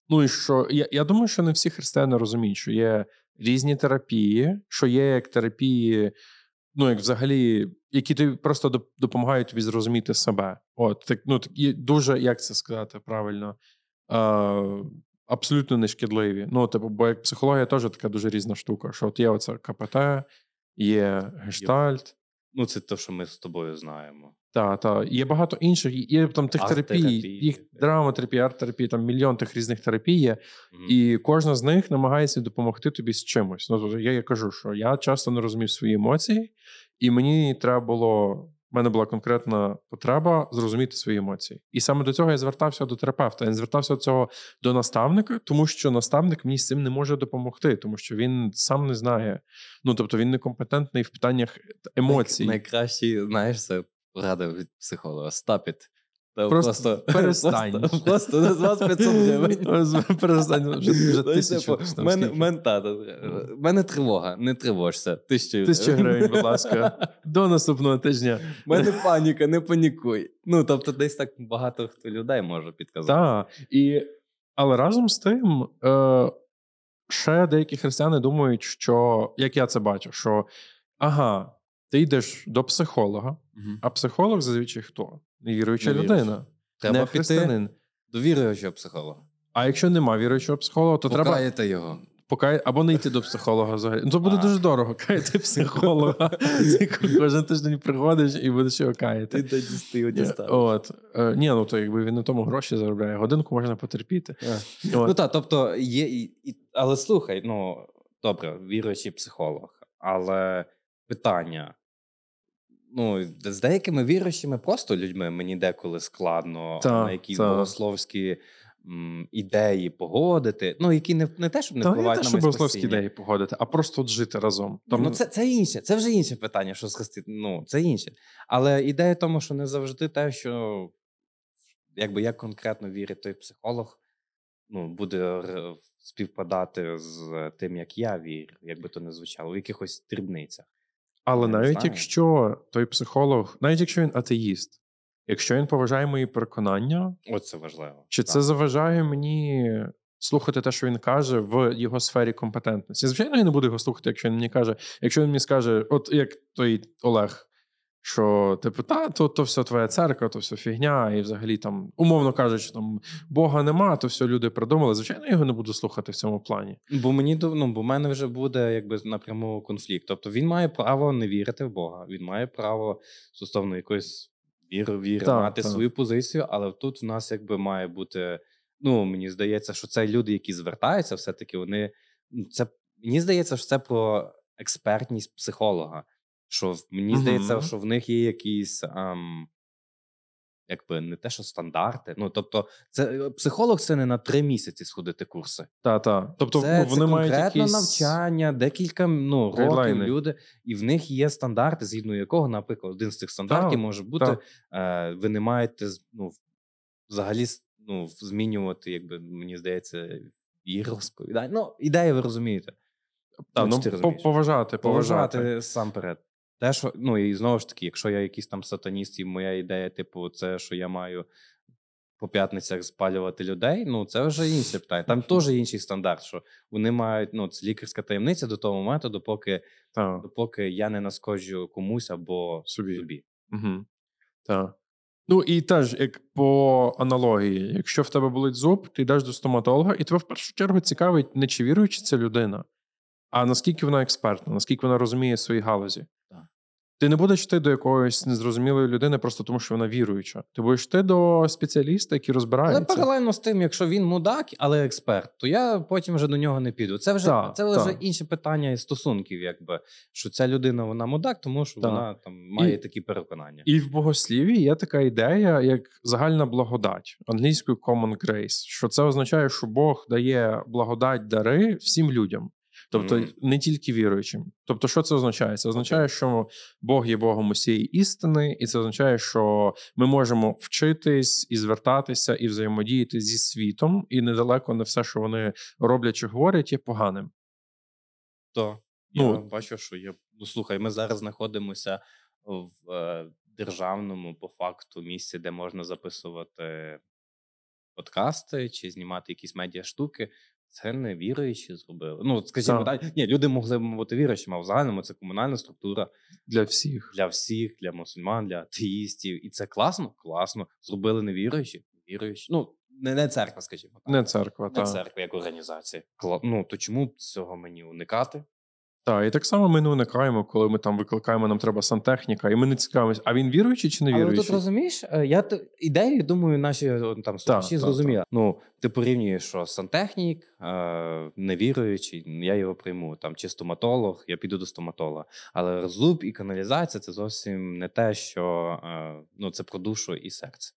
Ну і що? Я я думаю, що не всі християни розуміють, що є різні терапії, що є як терапії ну, як взагалі, які тобі просто допомагають тобі зрозуміти себе. От так, ну так і дуже, як це сказати правильно, е, абсолютно нешкідливі. Ну, типу, бо як психологія теж така дуже різна штука. Що от є оце КПТ, є гештальт. Ну, це те, що ми з тобою знаємо. Так, так. Є багато інших, є там тих терапій, їх драматерапія, арт-терапія, там мільйон тих різних терапій є, mm-hmm. і кожна з них намагається допомогти тобі з чимось. Ну, тобто я, я кажу, що я часто не розумів свої емоції, і мені треба було. У мене була конкретна потреба зрозуміти свої емоції. І саме до цього я звертався до терапевта. Я не звертався до цього до наставника, тому що наставник мені з цим не може допомогти, тому що він сам не знає. Ну тобто він некомпетентний в питаннях емоцій. Найкращий, знаєш, це Рада психолога. Стапіт. Просто, просто перестань. Просто, просто з вас 500 гривень. Перестань. Вже, вже тисячу. У мене, мен, мене тривога, не тривожся. Тисячу Тисячу гривень, будь ласка. До наступного тижня. У мене паніка, не панікуй. Ну, тобто, десь так багато хто людей може підказати. Так. І... Але разом з тим, е, ще деякі християни думають, що, як я це бачу, що ага, ти йдеш до психолога, угу. а психолог зазвичай хто? Невіруюча людина. Треба не піти до віруючого психолога. А якщо нема віруючого психолога, то треба. його. Покай... Або не йти до психолога взагалі. Ну, Це буде а. дуже дорого. Каяти психолога. Кожен тиждень приходиш і будеш його каяти. Ти ти його діставиш. От. Е, ні, ну то якби він на тому гроші заробляє, годинку можна потерпіти. Ну так, тобто є. Але слухай, ну добре, віруючий психолог, але питання: Ну, з деякими віруючими просто людьми мені деколи складно та, на якісь та. богословські м, ідеї погодити. Ну, які не не те, щоб не та, впливають не те, на богословські ідеї погодити, а просто от жити разом. Тому... Ну, це це інше, це вже інше питання, що схрестити. Ну, це інше. Але ідея в тому, що не завжди те, що якби як конкретно вірить той психолог, ну, буде співпадати з тим, як я вірю, як би то не звучало, в якихось дрібницях. Але Я навіть якщо той психолог, навіть якщо він атеїст, якщо він поважає мої переконання, Оце важливо. чи Так. це заважає мені слухати те, що він каже в його сфері компетентності? Звичайно, я не буду його слухати, якщо він мені каже, якщо він мені скаже, от як той Олег. Що, типу, та, то, то все твоя церква, то все фігня, і взагалі там, умовно кажучи, там Бога нема, то все люди придумали. Звичайно, я його не буду слухати в цьому плані. Бо мені ну, бо в мене вже буде якби напряму конфлікт. Тобто він має право не вірити в Бога, він має право стосовно якоїсь віри, віри Так, мати так. свою позицію, але тут в нас якби має бути. Ну, мені здається, що це люди, які звертаються, все-таки вони. ну, Це мені здається, що це про експертність психолога. Що мені Мгм. здається, що в них є якісь. Ам, Якби не те, що стандарти. Ну тобто, це е, психолог це не на три місяці сходити курси. Та, та. Тобто це, ну, вони це мають якісь... навчання, декілька ну, років люди, і в них є стандарти, згідно якого, наприклад, один з цих стандартів Так, може бути: так. е, ви не маєте ну, взагалі ну, змінювати, якби мені здається, віру сповідання. Ну, ідея, ви розумієте. Та, Ну, ну, ти поважати, поважати. Поважати сам перед. Те, що, ну і знову ж таки, якщо я якийсь там сатаніст, і моя ідея, типу, це, що я маю по п'ятницях спалювати людей, ну це вже інше питання. Там теж інший стандарт, що вони мають, ну, це лікарська таємниця до того моменту, допоки, допоки я не наскоджу комусь або Собі. собі. Угу. Так. Ну і теж, як по аналогії, якщо в тебе болить зуб, ти йдеш до стоматолога, і тебе в першу чергу цікавить не чи віруюча ця людина, а наскільки вона експертна, наскільки вона розуміє свої галузі. Ти не будеш йти до якоїсь незрозумілої людини просто тому, що вона віруюча. Ти будеш йти до спеціаліста, який Але розбирається. паралельно з тим, якщо він мудак, але експерт, то я потім вже до нього не піду. Це вже Так, це вже так. інше питання і стосунків, якби що ця людина вона мудак, тому що Так. вона там має І- такі переконання. І в богосліві є така ідея, як загальна благодать, англійською common grace, що це означає, що Бог дає благодать дари всім людям. Тобто не тільки віруючим. Тобто, що це означає? Це означає, що Бог є Богом усієї істини, і це означає, що ми можемо вчитись і звертатися, і взаємодіяти зі світом, і недалеко не все, що вони роблять чи говорять, є поганим. То Ну, бачу, що є. Ну слухай, ми зараз знаходимося в е, державному по факту місці, де можна записувати подкасти чи знімати якісь медіа штуки. Це не віруючі зробили. Ну, скажімо Так. так, ні, люди могли б бути віруючими, а в загальному це комунальна структура Для всіх. для всіх, для мусульман, для атеїстів. І це класно, класно. Зробили невіруючі, віруючі. Ну, не, не церква, скажімо так. Не церква, Не та. церква як організація. Кла- Ну то чому б цього мені уникати? Так, і так само ми не уникаємо, коли ми там викликаємо, нам треба сантехніка, і ми не цікавимося, а він віруючий чи не Але віруючий? тут розумієш, е, я ідею, думаю, наші там слухачі зрозуміли. Ну, ти порівнюєш, що сантехнік, е, невіруючий, я його прийму. Там чи стоматолог, я піду до стоматолога. Але зуб і каналізація це зовсім не те, що е, ну, це про душу і серце.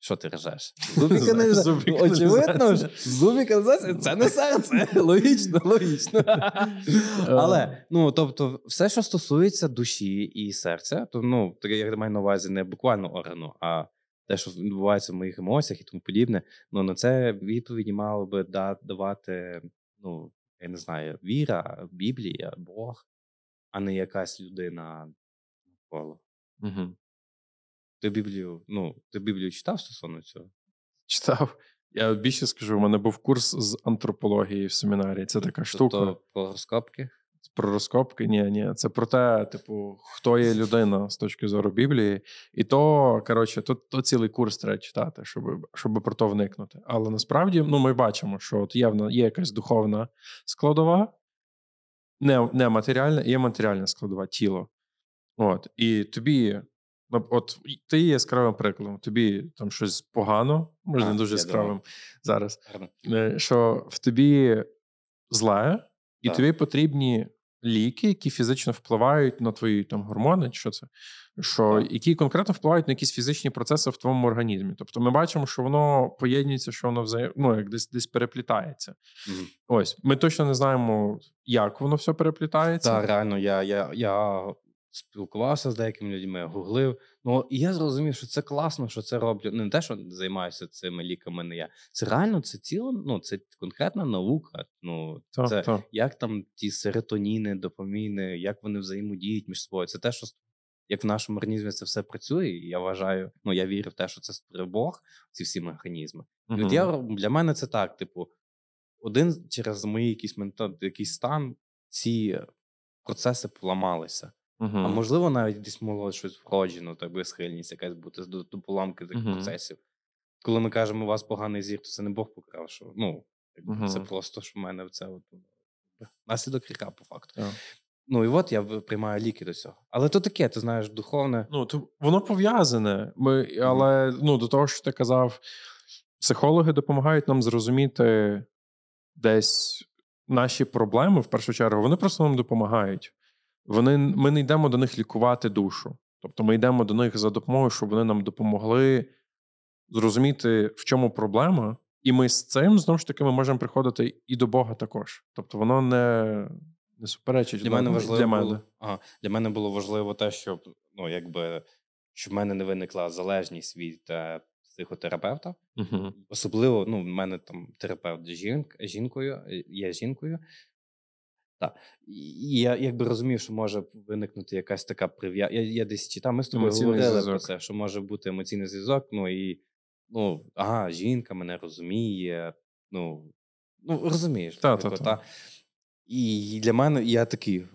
Що ти режеш? І каналізація. Очевидно, ж, зуб і каналізація це не серце. Логічно, логічно. Але ну тобто, все, що стосується душі і серця, то ну таке я маю на увазі не буквально органу, а те, що відбувається в моїх емоціях і тому подібне. Ну на це відповіді мало би да- давати, ну я не знаю, віра, Біблія, Бог, а не якась людина навколо. Угу. Ти Біблію, ну ти Біблію читав стосовно цього? Читав. Я більше скажу, у мене був курс з антропології в семінарі. Це така штука. Тобто про розкопки? Про розкопки, ні, ні. Це про те, типу, хто є людина з точки зору Біблії. І то, коротше, то, то цілий курс треба читати, щоб, щоб про то вникнути. Але насправді ну, ми бачимо, що от є, є якась духовна складова, не, не матеріальна, є матеріальна складова тіло. От. І тобі, от ти є яскравим прикладом, тобі там щось погано, може, не дуже яскравим зараз. Гарно. Е, що в тобі зле, і Так. тобі потрібні ліки, які фізично впливають на твої там гормони, що це, що, Так. які конкретно впливають на якісь фізичні процеси в твоєму організмі. Тобто ми бачимо, що воно поєднується, що воно взаєм... ну, як десь десь переплітається. Мгм. Ось ми точно не знаємо, як воно все переплітається. Так, реально, я, я, я спілкувався з деякими людьми, гуглив. Ну і я зрозумів, що це класно, що це роблю. Не те, що займаюся цими ліками, не я. Це реально це ціла, ну це конкретна наука. Ну Так, це так. як там ті серотоніни, допаміни, як вони взаємодіють між собою. Це те, що як в нашому організмі це все працює. І я вважаю, ну я вірю в те, що це створив Бог, ці всі механізми. І от я для мене це так: типу, один через мої якийсь ментал, якийсь стан, ці процеси поламалися. Мгм. А можливо, навіть десь могло щось вроджено, так би схильність якась бути до, до поламки таких Мгм. процесів. Коли ми кажемо, у вас поганий зір, то це не Бог покрав, що ну, якби це просто що в мене це от, ну, наслідок гріха, по факту. Ну і от я приймаю ліки до цього. Але то таке, ти знаєш, духовне. Ну, то воно пов'язане. Ми, але ну, до того, що ти казав, психологи допомагають нам зрозуміти десь наші проблеми в першу чергу. Вони просто нам допомагають. Вони, ми не йдемо до них лікувати душу. Тобто ми йдемо до них за допомогою, щоб вони нам допомогли зрозуміти, в чому проблема. І ми з цим знову ж таки ми можемо приходити і до Бога також. Тобто воно не, не суперечить Для мене важливо для мене. було ага, для мене було важливо те, щоб ну якби щоб в мене не виникла залежність від е, психотерапевта. Угу. Особливо, ну, в мене там терапевт жінк, жінкою, е, є жінкою. Так. І я якби розумів, що може виникнути якась така прив'я. Я, я десь читав, ми з тобою Емоційний говорили про це, що може бути емоційний зв'язок. Ну і ну, ага, жінка мене розуміє. Ну, ну розумієш. Та, типу, та, та. І для мене я такий,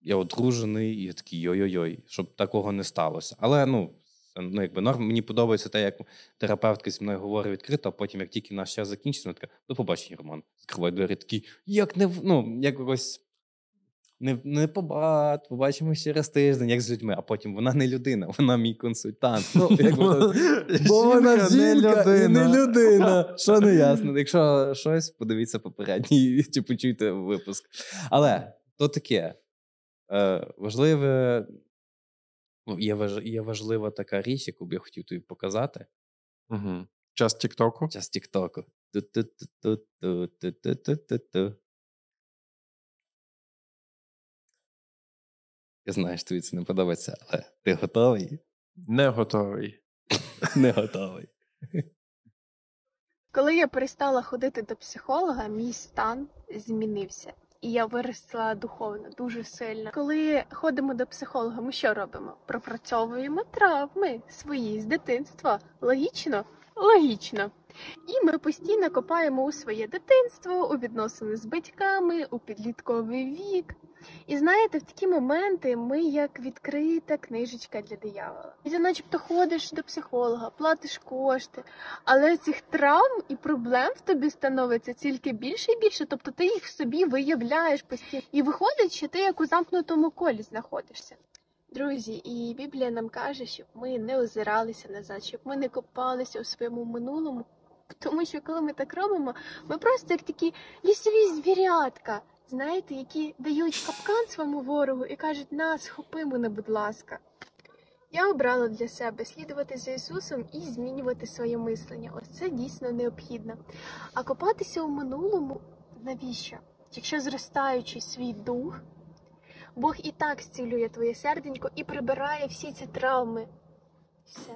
я одружений, і я такий йой-йой-йой, щоб такого не сталося. Але ну, це, ну якби норм. Мені подобається те, як терапевтка зі мною говорить відкрито, а потім, як тільки наш час закінчиться, вона така, до побачення, Роман. Закривай двері, такий, як не ну, якось. Не, не побат, побачимо через тиждень, як з людьми, а потім вона не людина, вона мій консультант. Ну, якби, то- Бо вона жінка і не людина. Що не ясно. Якщо щось, подивіться попередній чи почуйте випуск. Але то таке. Е, важливе, ну, є, важ, є важлива така річ, яку б я хотів тобі показати. Угу. Час Тіктоку. Час Тіктоку. Я знаю, що тобі це не подобається, але ти готовий? Не готовий. Не готовий. Коли я перестала ходити до психолога, мій стан змінився. І я виросла духовно дуже сильно. Коли ходимо до психолога, ми що робимо? Пропрацьовуємо травми свої з дитинства. Логічно? Логічно. І ми постійно копаємо у своє дитинство, у відносини з батьками, у підлітковий вік. І знаєте, в такі моменти ми як відкрита книжечка для диявола. І ти начебто ходиш до психолога, платиш кошти, але цих травм і проблем в тобі становиться тільки більше і більше. Тобто ти їх собі виявляєш постійно. І виходить, що ти як у замкнутому колі знаходишся. Друзі, і Біблія нам каже, щоб ми не озиралися назад, щоб ми не копалися у своєму минулому. Тому що коли ми так робимо, ми просто як такі лісові звірятка, знаєте, які дають капкан своєму ворогу і кажуть, нас схопи мене, будь ласка. Я обрала для себе слідувати за Ісусом і змінювати своє мислення. Ось це дійсно необхідно. А копатися у минулому навіщо? Якщо зростаючи свій дух, Бог і так зцілює твоє серденько і прибирає всі ці травми. Все.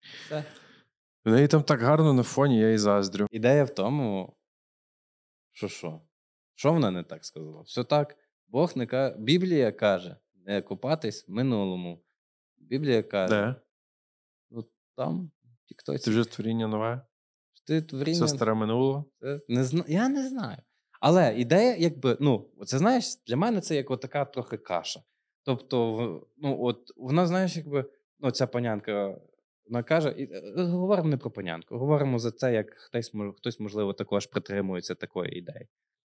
Все. В неї там так гарно на фоні, я і заздрю. Ідея в тому, що що? Що вона не так сказала? Все так. Бог не каже. Біблія каже, не копатись в минулому. Біблія каже, Де? ну там, в Це вже творіння нове. Ти творіння. Все старе минуло. Це не зна... Я не знаю. Але ідея, якби, ну, це знаєш, для мене це як така трохи каша. Тобто, ну, от вона, знаєш, якби, ну, ця панянка, вона каже, і, е, говоримо не про панянку, говоримо за це, як хтось, хтось, можливо, також притримується такої ідеї.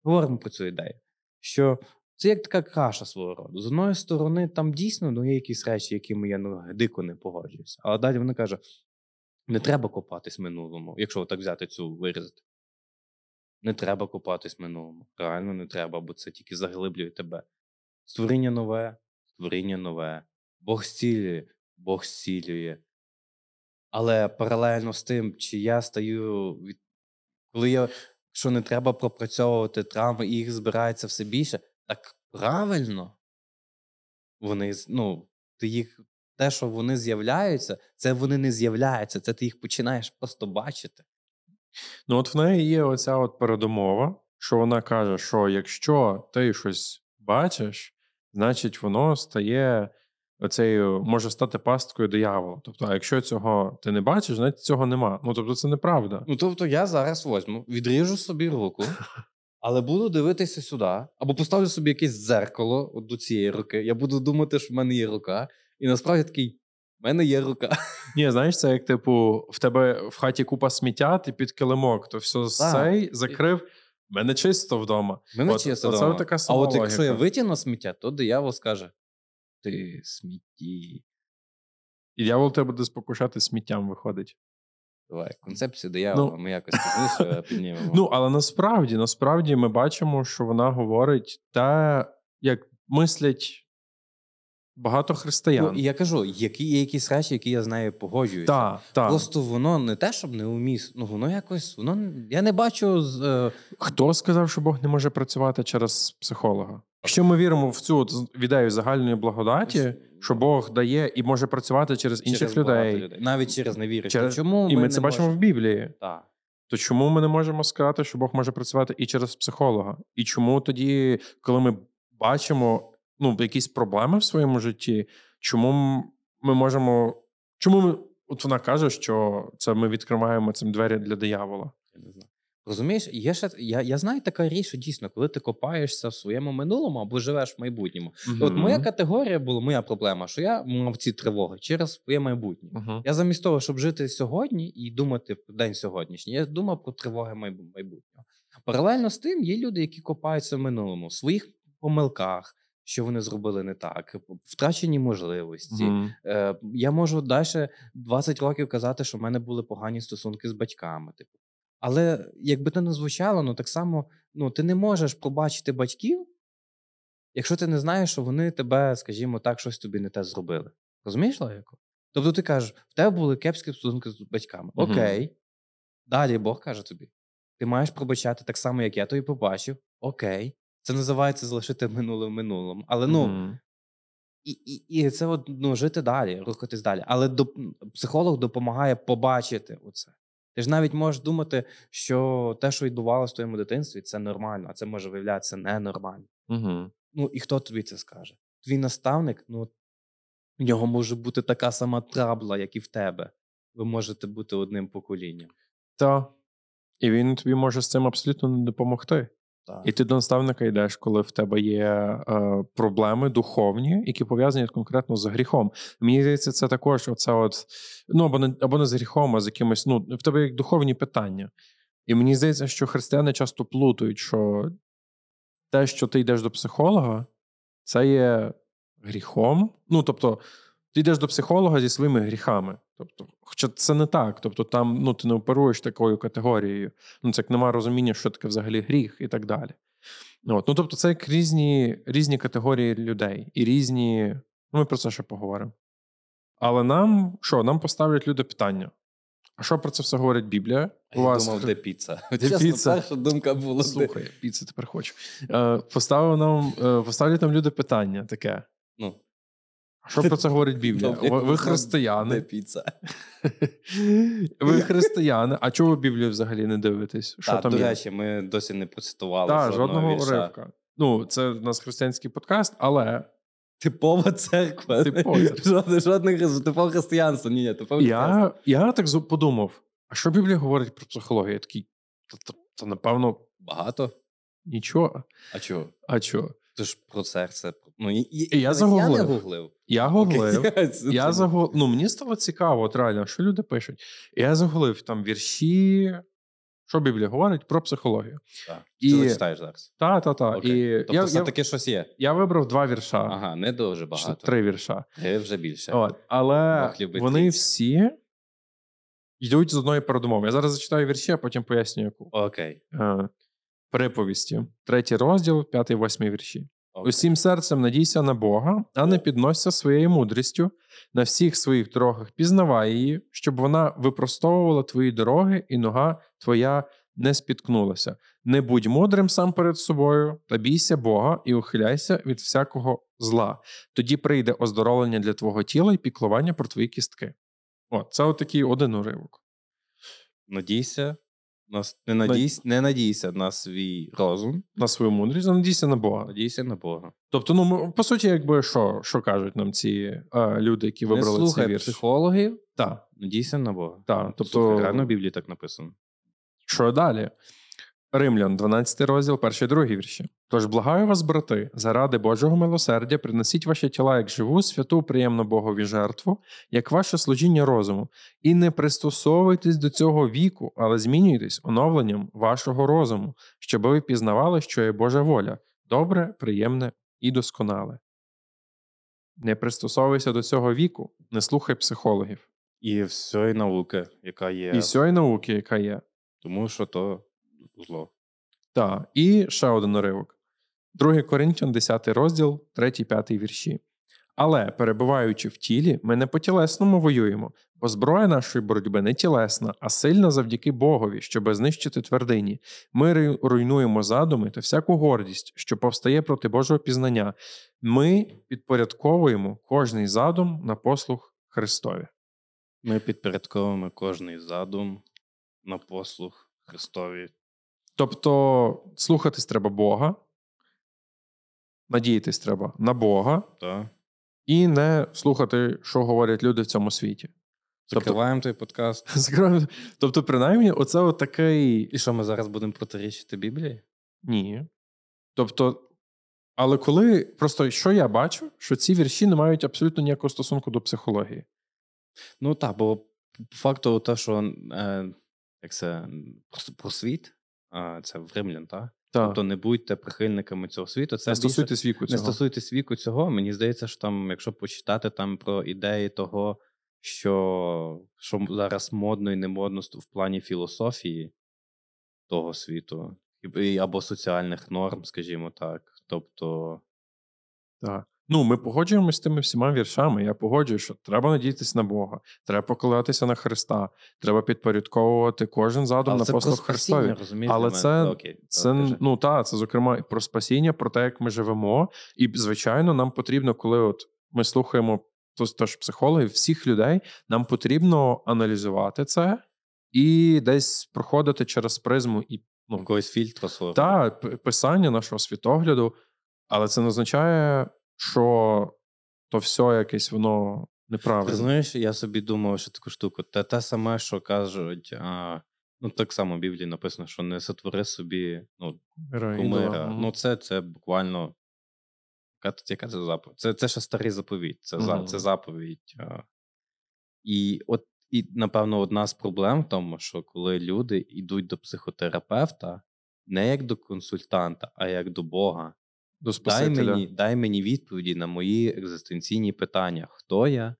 Говоримо про цю ідею. Що це як така каша свого роду. З одної сторони, там дійсно ну, є якісь речі, якими я ну, дико не погоджуюся. Але далі вона каже: не треба копатись минулому, якщо так взяти цю вирізати. Не треба копатись минулому. Реально не треба, бо це тільки заглиблює тебе. Створіння нове, створіння нове. Бог зцілює, Бог зцілює. Але паралельно з тим, чи я стаю від. Коли я що не треба пропрацьовувати травми, і їх збирається все більше, так правильно. вони ну, ти їх, те, що вони з'являються, це вони не з'являються. Це ти їх починаєш просто бачити. Ну, от в неї є оця от передумова, що вона каже, що якщо ти щось бачиш, значить воно стає оцею, може стати пасткою диявола. Тобто, а якщо цього ти не бачиш, значить цього нема. Ну тобто, це неправда. Ну тобто, я зараз возьму, відріжу собі руку, але буду дивитися сюди, або поставлю собі якесь дзеркало от до цієї руки. Я буду думати, що в мене є рука, і насправді такий. в мене є рука. Ні, знаєш, це як типу, в тебе в хаті купа сміття, ти під килимок, то все цей закрив. Мене чисто вдома. Мене От- чисто оце вдома. така А сама от якщо я витягну сміття, то диявол скаже: Ти смітті. І дьявол тебе буде спокушати сміттям виходить. Давай, концепцію диявола ми якось пізніше піднімемо. Ну, але насправді, насправді ми бачимо, що вона говорить те, як мислять багато християн. Ну, і я кажу, які є якісь речі, які я з нею погоджуюся. Так, так. Просто воно не те, щоб не уміс, ну воно якось, воно я не бачу з. Е, Хто сказав, що Бог не може працювати через психолога? Якщо ми віримо в цю от ідею загальної благодаті, що Бог дає і може працювати через інших через багато людей, навіть через невіруючих. Через- Чому і ми не це бачимо можемо? в Біблії, Так. то чому ми не можемо сказати, що Бог може працювати і через психолога? І чому тоді, коли ми бачимо ну, якісь проблеми в своєму житті, чому ми можемо. Чому ми. От вона каже, що це ми відкриваємо цим двері для диявола. Я не знаю. Розумієш, є ще я, я знаю така річ, що дійсно, коли ти копаєшся в своєму минулому або живеш в майбутньому. От моя категорія була моя проблема, що я мав ці тривоги через своє майбутнє. Угу. Я замість того, щоб жити сьогодні і думати про день сьогоднішній, я думав про тривоги майбутнього. Паралельно з тим є люди, які копаються в минулому, в своїх помилках, що вони зробили не так, втрачені можливості. Е, я можу далі 20 років казати, що в мене були погані стосунки з батьками. Типу. Але якби це не звучало, ну так само ну, ти не можеш пробачити батьків, якщо ти не знаєш, що вони тебе, скажімо так, щось тобі не те зробили. Розумієш логіку? Тобто ти кажеш, в тебе були кепські стосунки з батьками. Мгм. Окей. Далі Бог каже тобі: ти маєш пробачати так само, як я тобі побачив. Окей. Це називається залишити минуле в минулому. Але ну, Мгм. і, і, і це от, ну, жити далі, рухатись далі. Але до, психолог допомагає побачити оце. Ти ж навіть можеш думати, що те, що відбувалося в твоєму дитинстві, це нормально, а це може виявлятися ненормально. Угу. Ну і хто тобі це скаже? Твій наставник, ну в нього може бути така сама трабла, як і в тебе. Ви можете бути одним поколінням. Так. І він тобі може з цим абсолютно не допомогти. Так. І ти до наставника йдеш, коли в тебе є е, проблеми духовні, які пов'язані конкретно з гріхом. Мені здається, це також оце от, ну або не або не з гріхом, а з якимось. Ну, в тебе є духовні питання. І мені здається, що християни часто плутають, що те, що ти йдеш до психолога, це є гріхом. Ну, тобто, ти йдеш до психолога зі своїми гріхами. Тобто, хоча це не так. Тобто, там ну, ти не оперуєш такою категорією. Ну, це як немає розуміння, що таке взагалі гріх і так далі. От. Ну, тобто, це як різні, різні категорії людей і різні. Ну, ми про це ще поговоримо. Але нам що? Нам поставлять люди питання. А що про це все говорить Біблія? А Я думав, де піца. Чесно, піца? перша думка була. де- Слухай, піци тепер хочу. Е, поставив нам, е, поставлять нам люди питання таке. Ну, що про це говорить Біблія? Ви, християни. піца? Ви християни. А чого ви Біблію взагалі не дивитесь? Що там до речі, ми досі не процитували Так, жодного, уривка. Ну, це в нас християнський подкаст, але Типова церква. Жодних, типове християнство. Ні, ні, я, я так подумав: а що Біблія говорить про психологію? Я такий, та, напевно, Багато. нічого. А чого? А чого? Це ж про серце. Ну, і, і, І я не гуглив. Я гуглив. Це- Я загуглив. Ну, мені стало цікаво, от реально, що люди пишуть. Я загуглив там вірші. Що Біблія говорить про психологію? Так. І- Ти зачитаєш зараз. Та, та, та. Окей. І Тобто я, я, все-таки щось є. я вибрав два вірша. Ага, не дуже багато. Три вірша. Е, Вже більше. От. Але вони всі йдуть з одної передумови. Я зараз зачитаю вірші, а потім поясню, яку. Окей. Е, Приповісті. Третій розділ, п'ятий, восьмий вірші. Усім серцем надійся на Бога, а не підносься своєю мудрістю. На всіх своїх дорогах пізнавай її, щоб вона випростовувала твої дороги, і нога твоя не спіткнулася. Не будь мудрим сам перед собою, та бійся Бога і ухиляйся від всякого зла. Тоді прийде оздоровлення для твого тіла і піклування про твої кістки. О, це отакий один уривок. Надійся, нас не надійся, не надійся на свій розум, На свою мудрість, а надійся на Бога. надійся на Бога. Тобто, ну по суті, якби що, що кажуть нам ці е, люди, які Не вибрали слухай цей вірш? психологів, Так, надійся на Бога. так. Тобто, Слухай, реально в Біблії так написано. Що далі? Римлян, 12 розділ, перший другий вірші. Тож благаю вас, брати, заради Божого милосердя, принесіть ваші тіла як живу, святу, приємну Богові жертву, як ваше служіння розуму, і не пристосовуйтесь до цього віку, але змінюйтесь оновленням вашого розуму, щоб ви пізнавали, що є Божа воля, добре, приємне і досконале. Не пристосовуйся до цього віку, не слухай психологів. І всієї науки, яка є, І всієї науки, яка є. тому що то зло. Так, і ще один уривок. 2 Коринтян, 10 розділ, 3-5 вірші. Але, перебуваючи в тілі, ми не по тілесному воюємо, бо зброя нашої боротьби не тілесна, а сильна завдяки Богові, щоб знищити твердині. Ми руйнуємо задуми та всяку гордість, що повстає проти Божого пізнання. Ми підпорядковуємо кожний задум на послуг Христові. Ми підпорядковуємо кожний задум на послуг Христові. Тобто, слухатись треба Бога, надіятись треба на Бога. Та? і не слухати, що говорять люди в цьому світі. Тобто, той подкаст. Закриваємо- тобто, принаймні, оце от такий І що ми зараз будемо протирічити Біблії? ні. Тобто, але коли просто що я бачу, що ці вірші не мають абсолютно ніякого стосунку до психології. Ну так, бо по факту те, що е, як це, про, світ, це в Римлян, так? Так, Тобто не будьте прихильниками цього світу. Це не більше- стосуйтесь віку не цього. стосуйтесь віку цього. Мені здається, що там, якщо почитати там про ідеї того, що, що зараз модно і не модно в плані філософії того світу, або соціальних норм, скажімо так. Тобто, Так. Ну, ми погоджуємося з тими всіма віршами. Я погоджую, що треба надіятися на Бога, треба покладатися на Христа, треба підпорядковувати кожен задум на послуг Христові. розумієш, Але це- окей, Це ну та це зокрема про спасіння, про те, як ми живемо. І звичайно, нам потрібно, коли от ми слухаємо тож, психологів, всіх людей, нам потрібно аналізувати це і десь проходити через призму і ну якогось фільтру свого. та писання нашого світогляду, але це не означає, що то все якесь воно Ти знаєш, я собі думав, що таку штуку. Те, те саме, що кажуть, а, ну так само в Біблії написано, що не сотвори собі ну, кумира. Ну, це, це буквально. Яка, це- яка це заповідь? Це, це ще старий заповідь. Це, Мгм. це заповідь. А. І от, і, напевно, одна з проблем в тому, що коли люди йдуть до психотерапевта не як до консультанта, а як до Бога. До Дай мені, дай мені відповіді на мої екзистенційні питання: хто я,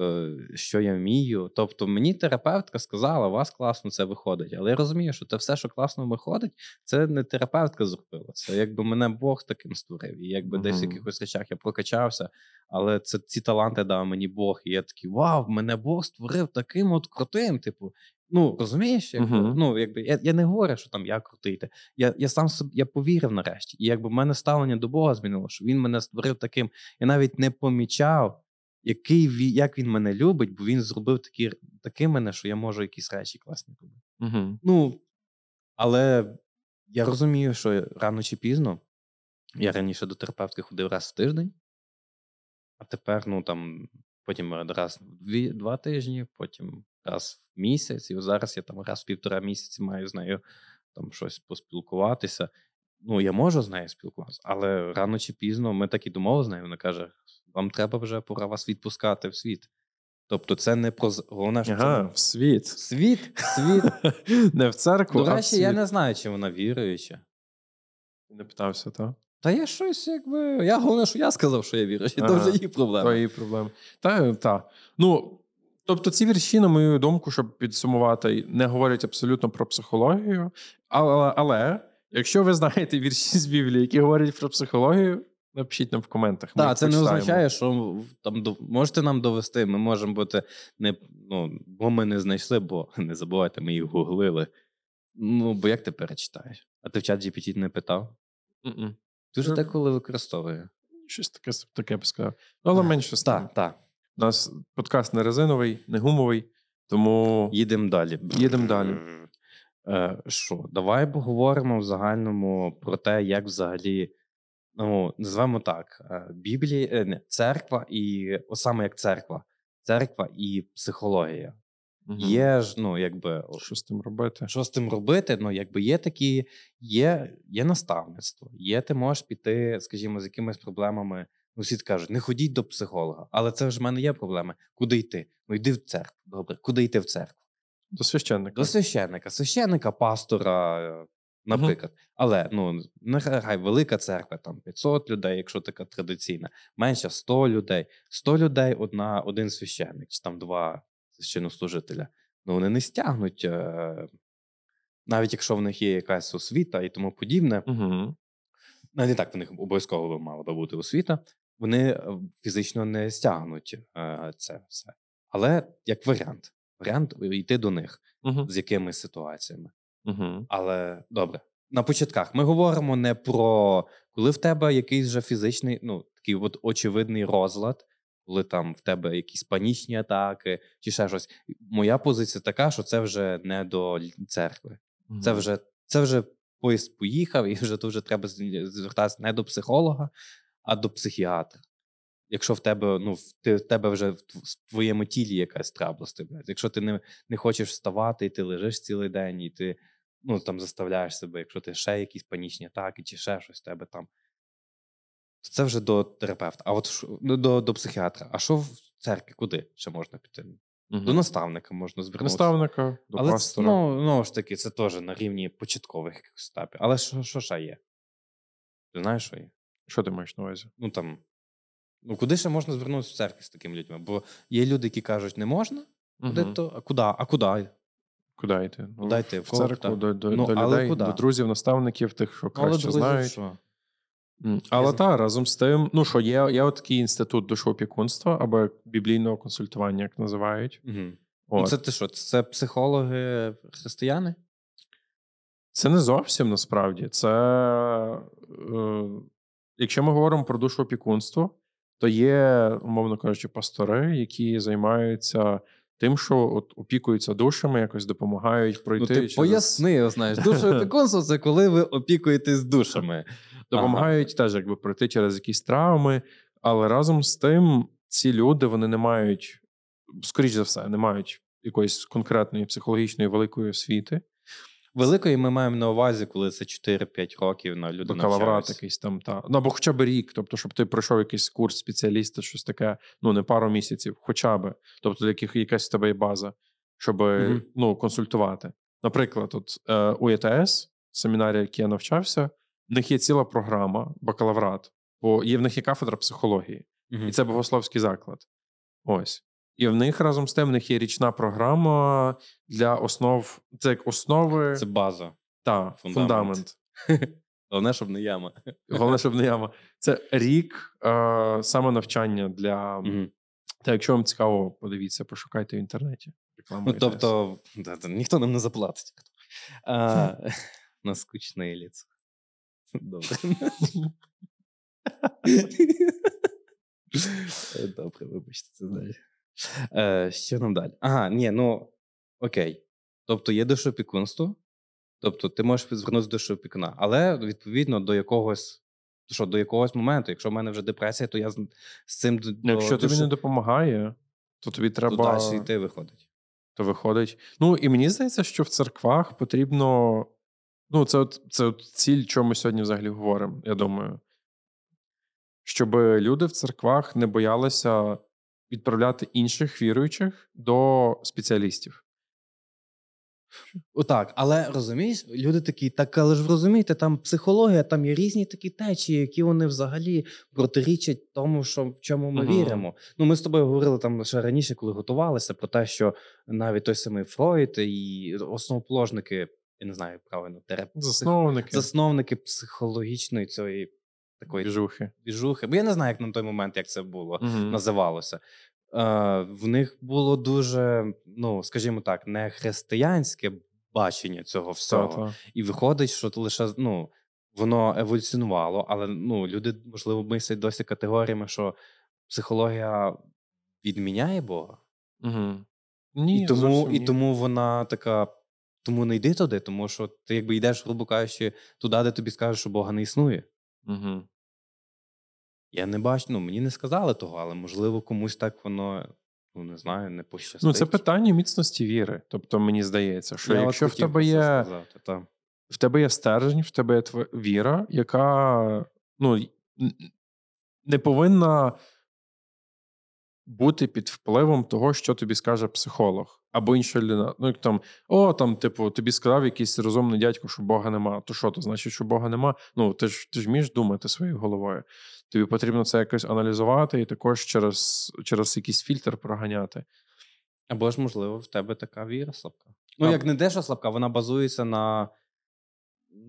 е, що я вмію. Тобто, мені терапевтка сказала, у вас класно це виходить. Але я розумію, що те все, що класно виходить, це не терапевтка зробила. Це якби мене Бог таким створив. І якби десь в якихось речах я прокачався, але це ці таланти дав мені Бог. І я такий, вау, мене Бог створив таким от крутим. Типу, ну розумієш, якби, Мгм. ну якби я, я не говорю, що там я крутий. Я, я сам собі я повірив нарешті. І якби в мене ставлення до Бога змінило, що він мене створив таким. Я навіть не помічав, який він, як він мене любить, бо він зробив такі, таким мене, що я можу якісь речі класні робити. Угу. Ну, але я розумію, що рано чи пізно я раніше до терапевтки ходив раз в тиждень, а тепер, ну там, потім раз в дві, два тижні, потім раз в місяць, і зараз я там раз в півтора місяці маю з нею там щось поспілкуватися. Ну, я можу з нею спілкуватися, але рано чи пізно ми так і домовилися з нею. Вона каже: вам треба вже пора вас відпускати в світ. Тобто, це не про головне, що Ага, це в світ. світ, світ. Не в церкву, До речі, я не знаю, чи вона віруюча. не питався, так? Та я щось, якби. Я головне, що я сказав, що я віруючий, то Ага. вже її проблема. Твої проблеми. Та, та. Ну, тобто ці вірші, на мою думку, щоб підсумувати, не говорять абсолютно про психологію. Але, але якщо ви знаєте вірші з Біблії, які говорять про психологію, напишіть нам в коментах. Так, це не означає, що там можете нам довести. Ми можемо бути не ну, бо ми не знайшли, бо не забувайте, ми їх гуглили. Ну, бо як ти перечитаєш? А ти в чат GPT не питав? Дуже деколи використовує. Щось таке, таке б сказав. Ну, але менше. Так, так. У нас подкаст не резиновий, не гумовий, тому Їдемо далі. Їдемо далі. Е, Що, давай поговоримо в загальному про те, як взагалі, ну, називаємо так: е, Біблія, е, не, церква і о, саме як церква, церква і психологія. Мгм. Є ж, ну, якби, що з тим робити? що з тим робити? Ну, якби є такі, є, є наставництво, є, ти можеш піти, скажімо, з якимись проблемами. Ну, всі кажуть, не ходіть до психолога, але це ж в мене є проблеми. Куди йти? Ну, йди в церкву. Добре, куди йти в церкву? До священника. До священника, священника, пастора, е, наприклад. Але ну нехай велика церква, там 500 людей, якщо така традиційна, менша 100 людей. 100 людей одна, один священник, чи там два священнослужителя. Ну вони не стягнуть, е, навіть якщо в них є якась освіта і тому подібне. Угу. Ну, не так в них обов'язково мала би бути освіта. Вони е, фізично не стягнуть е, це все. Але як варіант, варіант йти до них Угу. з якимись ситуаціями. Угу. Але добре. На початках ми говоримо не про коли в тебе якийсь вже фізичний, ну такий от очевидний розлад, коли там в тебе якісь панічні атаки чи ще щось. Моя позиція така, що це вже не до церкви. Це вже це вже поїзд поїхав, і вже то вже треба звертатися не до психолога, а до психіатра. Якщо в тебе, ну, в ти, в тебе вже в твоєму тілі якась траблости, блядь. Якщо ти не, не хочеш вставати, і ти лежиш цілий день, і ти ну, там заставляєш себе, якщо ти ще якісь панічні атаки, чи ще щось в тебе там, то це вже до терапевта, а от ну, до, до психіатра. А що в церкві? Куди ще можна піти? Мгм. До наставника можна звернутися. наставника, до Але це, пастора. ну, ну ж таки, це теж на рівні початкових якихось етапів. Але що, що ще є? Ти знаєш, що є? Що ти маєш на увазі? Ну там. Ну, куди ще можна звернутися в церкві з такими людьми? Бо є люди, які кажуть, не можна, куди Мгм. то, а куди? А куди? Куди йти? Ну, Куди йти? В кого церкву, до, до, Ну, до людей, куди? до друзів, наставників, тих, що краще друзі, знають. що? Але знаю. та разом з тим, ну що є, є такий інститут душоопікунства або біблійного консультування, як називають. Угу. От. Це ти що? Це психологи християни? Це не зовсім насправді. Це е, якщо ми говоримо про душоопікунство, то є, умовно кажучи, пастори, які займаються тим, що от опікуються душами, якось допомагають пройти. ну, ти через- поясни, знаєш, душоопікунство це коли ви опікуєтесь душами. допомагають теж якби пройти через якісь травми, але разом з тим ці люди вони не мають, скоріш за все, не мають якоїсь конкретної психологічної великої освіти. Великої ми маємо на увазі, коли це 4-5 років на людину. Навчається. якийсь там, та. Ну, або хоча б рік, тобто, щоб ти пройшов якийсь курс спеціаліста, щось таке, ну не пару місяців, хоча б. Тобто, яких якась в тебе є база, щоб Мгм. ну, консультувати. Наприклад, от е, у ЕТС, семінарі, які я навчався, в них є ціла програма, бакалаврат, бо є в них є кафедра психології, Мгм. і це богословський заклад. Ось. І в них разом з тим в них є річна програма для основ, це як основи Це база. та фундамент. фундамент. Головне, щоб не яма. Головне, щоб не яма. Це рік е, саме навчання для. Мгм. Та якщо вам цікаво, подивіться, пошукайте в інтернеті. Ну, тобто, да, да, ніхто нам не заплатить. А, на скучне ліцо. Добре. Добре, вибачте, це далі. Е, що нам далі? Ага, ні, ну окей. Тобто є душоопікунство, тобто ти можеш звернутися до душоопікуна, але відповідно до якогось. Що до якогось моменту, якщо в мене вже депресія, то я з, з цим до, Ну, Якщо тобі душо- не допомагає, то тобі то далі йти виходить. То виходить. Ну і мені здається, що в церквах потрібно. Ну, це от, це от ціль, чого ми сьогодні взагалі говоримо, я думаю. Щоб люди в церквах не боялися відправляти інших віруючих до спеціалістів. Отак, але розумієш, люди такі, так але ж розумієте, там психологія, там є різні такі течії, які вони взагалі протирічать тому, що в чому ми Мгм. віримо. Ну, ми з тобою говорили там ще раніше, коли готувалися, про те, що навіть той самий Фройд і основоположники, я не знаю, як правильно, терап... Засновники, засновники психологічної цієї такої двіжухи. двіжухи. Бо я не знаю, як на той момент як це було Мгм. називалося. Е, в них було дуже, ну скажімо так, не християнське бачення цього всього. Та-та. І виходить, що лише ну, воно еволюціонувало, але ну, люди, можливо, мислять досі категоріями, що психологія відміняє Бога. Угу. Ні, і, тому, і ні. тому вона така. Тому не йди туди, тому що ти якби йдеш, грубо кажучи, туди, де тобі скажуть, що Бога не існує. Угу. Я не бачу, ну мені не сказали того, але можливо комусь так воно, ну не знаю, не пощастить. Ну, це питання міцності віри. Тобто, мені здається, що Я якщо в тебе є сказати, та. в тебе є стержень, в тебе є тв... віра, яка ну, не повинна бути під впливом того, що тобі скаже психолог або інша людина. Ну, як там, о, там, типу, тобі сказав якийсь розумний дядько, що Бога нема. То що, то значить, що Бога нема? Ну, ти ж ти ж вмієш думати своєю головою. Тобі потрібно це якось аналізувати і також через, через якийсь фільтр проганяти. Або ж, можливо, в тебе така віра слабка. Ну, А- як не дещо слабка, вона базується на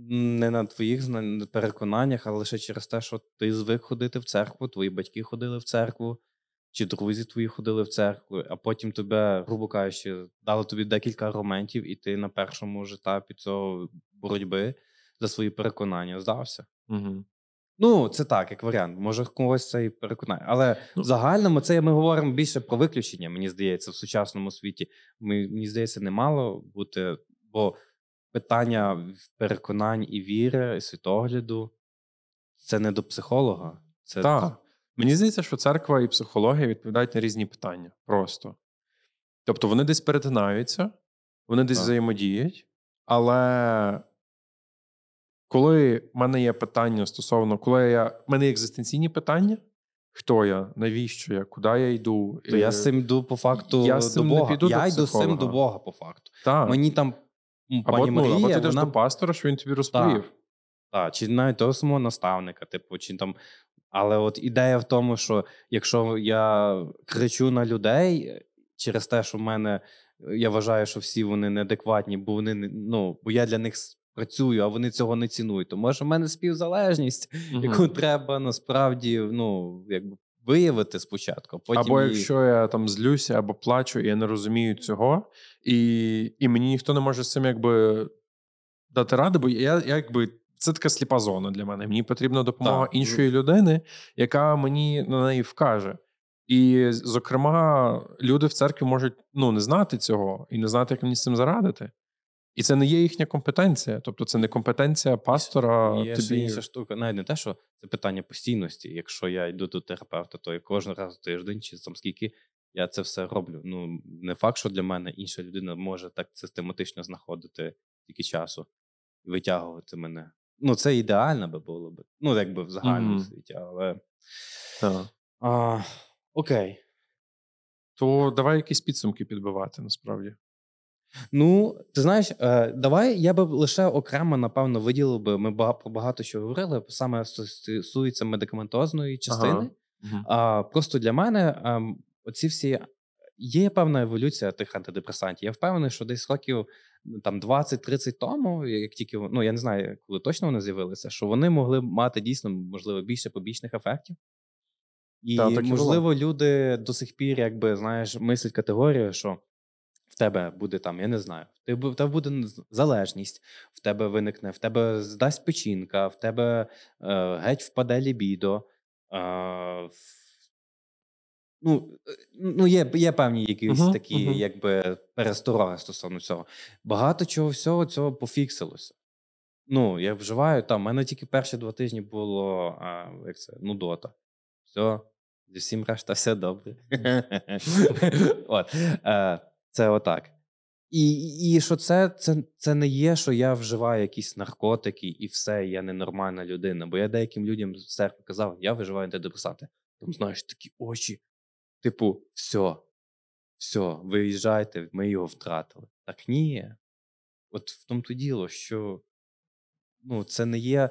не на твоїх переконаннях, а лише через те, що ти звик ходити в церкву, твої батьки ходили в церкву, чи друзі твої ходили в церкву, а потім тебе, грубо кажучи, дали тобі декілька аргументів, і ти на першому ж етапі цього боротьби за свої переконання здався. Угу. Ну, це так, як варіант. Може, когось це і переконає. Але Ну- в загальному це ми говоримо більше про виключення, мені здається, в сучасному світі. Мені здається, не мало бути, бо питання переконань і віри, і світогляду це не до психолога. Це Так. Мені здається, що церква і психологія відповідають на різні питання. Просто. Тобто вони десь перетинаються, вони десь Так. взаємодіють, але коли в мене є питання стосовно, коли я, в мене є екзистенційні питання, хто я, навіщо я, куди я йду, То я з цим йду по факту Я з цим до не Бога. піду до я йду з цим до Бога, по факту. Так. Мені там м, або, пані ну, або ти йдеш вона... до пастора, що він тобі розповів. Так, чи навіть того самого наставника, типу, чи там. Але от ідея в тому, що якщо я кричу на людей е, через те, що в мене я вважаю, що всі вони неадекватні, бо вони ну, бо я для них працюю, а вони цього не цінують. То може в мене співзалежність, Мгм. яку треба насправді ну, якби виявити спочатку. Потім Або її- якщо я там злюся або плачу, і я не розумію цього, і, і мені ніхто не може з цим якби дати ради, бо я, я якби. Це така сліпа зона для мене. Мені потрібна допомога Так. іншої людини, яка мені на неї вкаже. І, зокрема, люди в церкві можуть ну, не знати цього і не знати, як мені з цим зарадити. І це не є їхня компетенція. Тобто, це не компетенція пастора. Є ще інша штука. Навіть не те, що це питання постійності. Якщо я йду до терапевта, то я кожен раз в тиждень чи там скільки я це все роблю. Ну не факт, що для мене інша людина може так систематично знаходити тільки часу і витягувати мене. Ну, це ідеально би було б. Ну, якби в загальному Мгм. світі, але. Так. А, окей. То давай якісь підсумки підбивати насправді. Ну, ти знаєш, е, давай я би лише окремо, напевно, виділив би. Ми про багато що говорили, саме стосується медикаментозної частини. Мгм. А, просто для мене ем, оці всі є певна еволюція тих антидепресантів. Я впевнений, що десь років ну, там 20-30 тому, як тільки ну я не знаю, коли точно вони з'явилися, що вони могли мати дійсно можливо більше побічних ефектів. І Та, так і можливо, люди до сих пір, якби знаєш, мислять категорію, що в тебе буде там, я не знаю, в тебе, в тебе буде залежність, в тебе виникне, в тебе здасть печінка, в тебе е, геть впаде лібідо. Е, в- ну, е, ну, є, є певні якісь Мгм, такі, мгм. якби перестороги стосовно цього. Багато чого всього цього пофіксилося. Ну, я вживаю там, в мене тільки перші два тижні було а, як це, нудота. Все, зі всім решта все добре. От, е, це отак. І, і що це, це, це не є, що я вживаю якісь наркотики і все, я ненормальна людина. Бо я деяким людям з церкви казав, я вживаю антидепресанти. Там, знаєш, такі очі. Типу, все, все, виїжджайте, ми його втратили. Так ні. От в тому то діло, що ну, це не є.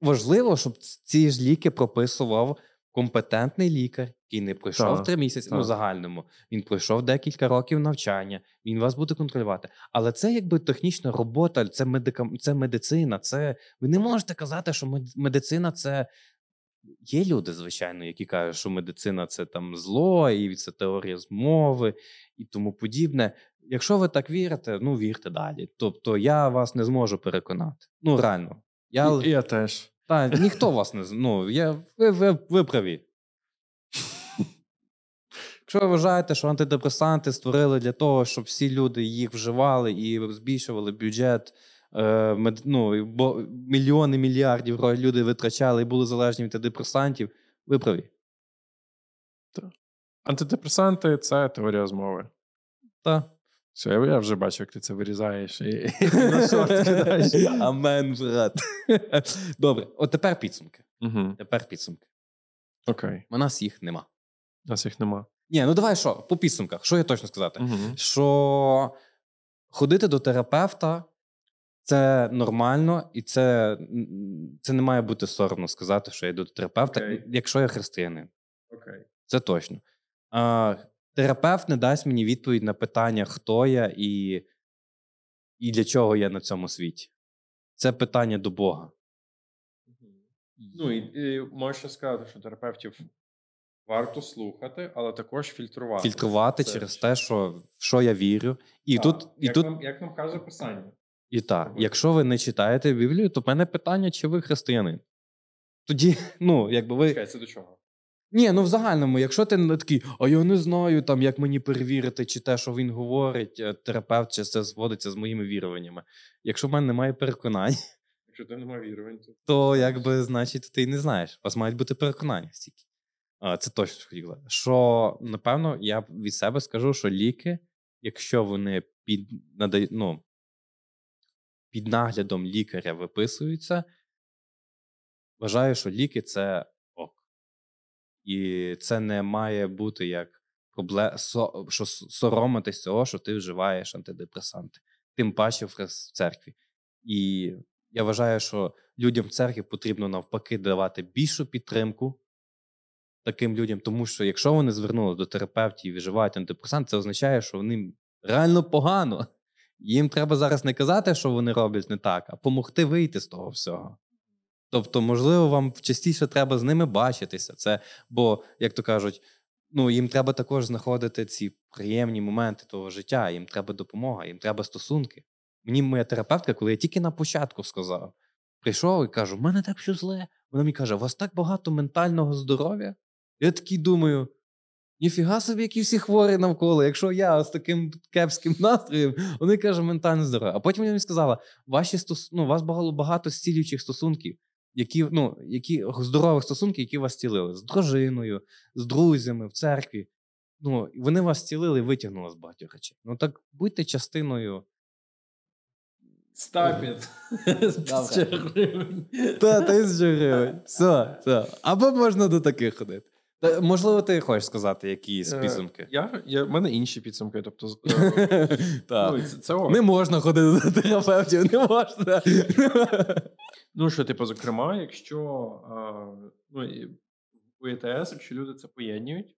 Важливо, щоб ці ж ліки прописував компетентний лікар, який не пройшов три місяці, ну, в загальному. Він пройшов декілька років навчання, він вас буде контролювати. Але це якби технічна робота, це, медикам... це медицина. Це... Ви не можете казати, що мед- медицина це. Є люди, звичайно, які кажуть, що медицина це там зло, і це теорія змови і тому подібне. якщо ви так вірите, ну вірте далі. Тобто я вас не зможу переконати. Ну, реально. Я, я теж. та, ніхто вас не ну, я, ви, ви, ви праві. Якщо ви вважаєте, що антидепресанти створили для того, щоб всі люди їх вживали і збільшували бюджет, ну, бо мільйони мільярдів люди витрачали і були залежні від антидепресантів, ви праві. Антидепресанти це теорія змови. Та. Все, я, вже бачу, як ти це вирізаєш і, і на шорт кидаєш. Амен, брат. Добре, от тепер підсумки. Угу. Тепер підсумки. Окей. У нас їх нема. У нас їх нема. Ні, ну давай що, по підсумках, що я точно сказати? Угу. Що ходити до терапевта це нормально, і це, це не має бути соромно сказати, що я йду до терапевта, Окей. якщо я християнин. Окей. Це точно. А, терапевт не дасть мені відповідь на питання, хто я і, і для чого я на цьому світі. Це питання до Бога. Ну і, і можеш сказати, що терапевтів варто слухати, але також фільтрувати. Фільтрувати Це через те, що, що я вірю. І Так, тут, і як, тут нам, як нам каже писання. І так, якщо ви не читаєте Біблію, то в мене питання, чи ви християнин. Тоді, ну, якби ви. Чекай, це до чого? Ні, ну в загальному, якщо ти не такий, а я не знаю, там, як мені перевірити, чи те, що він говорить, е, терапевт, чи це зводиться з моїми віруваннями. Якщо в мене немає переконань, Якщо ти не має вірувань, то то якби, значить, ти не знаєш. У вас мають бути переконання стільки. Це точно що хотів. Що, напевно, я від себе скажу, що ліки, якщо вони під, надають, ну, під наглядом лікаря виписуються, вважаю, що ліки це ок. І це не має бути як проблема, що соромитись цього, що ти вживаєш антидепресанти, тим паче в церкві. І я вважаю, що людям в церкві потрібно навпаки давати більшу підтримку таким людям, тому що якщо вони звернули до терапевтів і вживають антидепресанти, це означає, що вони реально погано. Їм треба зараз не казати, що вони роблять не так, а допомогти вийти з того всього. Тобто, можливо, вам частіше треба з ними бачитися. Це, бо, як то кажуть, ну, їм треба також знаходити ці приємні моменти того життя, їм треба допомога, їм треба стосунки. Мені моя терапевтка, коли я тільки на початку сказав, прийшов і кажу: в мене так що зле. Вона мені каже: у вас так багато ментального здоров'я. Я такий думаю. Ніфіга собі, які всі хворі навколо. Якщо я з таким кепським настроєм, вони кажуть, ментальне здоров'я. А потім мені сказала: ваші стос... ну, у вас багато, багато зцілюючих стосунків, які, ну, які здорових стосунків, які вас зцілили з дружиною, з друзями в церкві. Ну, вони вас зцілили і витягнули з багатьох речей. Ну так будьте частиною. Стапіт. Та, тисячу гривень. Все, все. Або можна до таких ходити. Та, можливо, ти хочеш сказати якісь Е, підсумки. Я, я, в мене інші підсумки. Тобто, е, ну, це, це. Не можна ходити до терапевтів, не можна. Ну, що, типу, зокрема, якщо ну, у ЕТС, якщо люди це поєднують,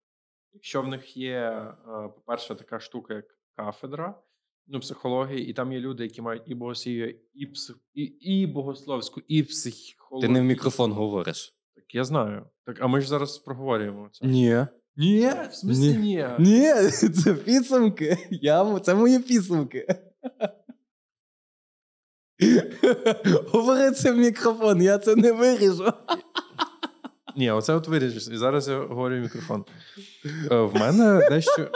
якщо в них є, по-перше, така штука, як кафедра ну, психології, і там є люди, які мають і богослів'я, і, псих, і, і богословську, і психологію. Ти не в мікрофон говориш. Так, я знаю. Так, а ми ж зараз проговорюємо це. Ні. Ні, в смислі ні. Ні, це підсумки. Я, це мої підсумки. Говори це в мікрофон, я це не виріжу. Ні, оце от виріжеш. І зараз я говорю в мікрофон. Е, в мене дещо.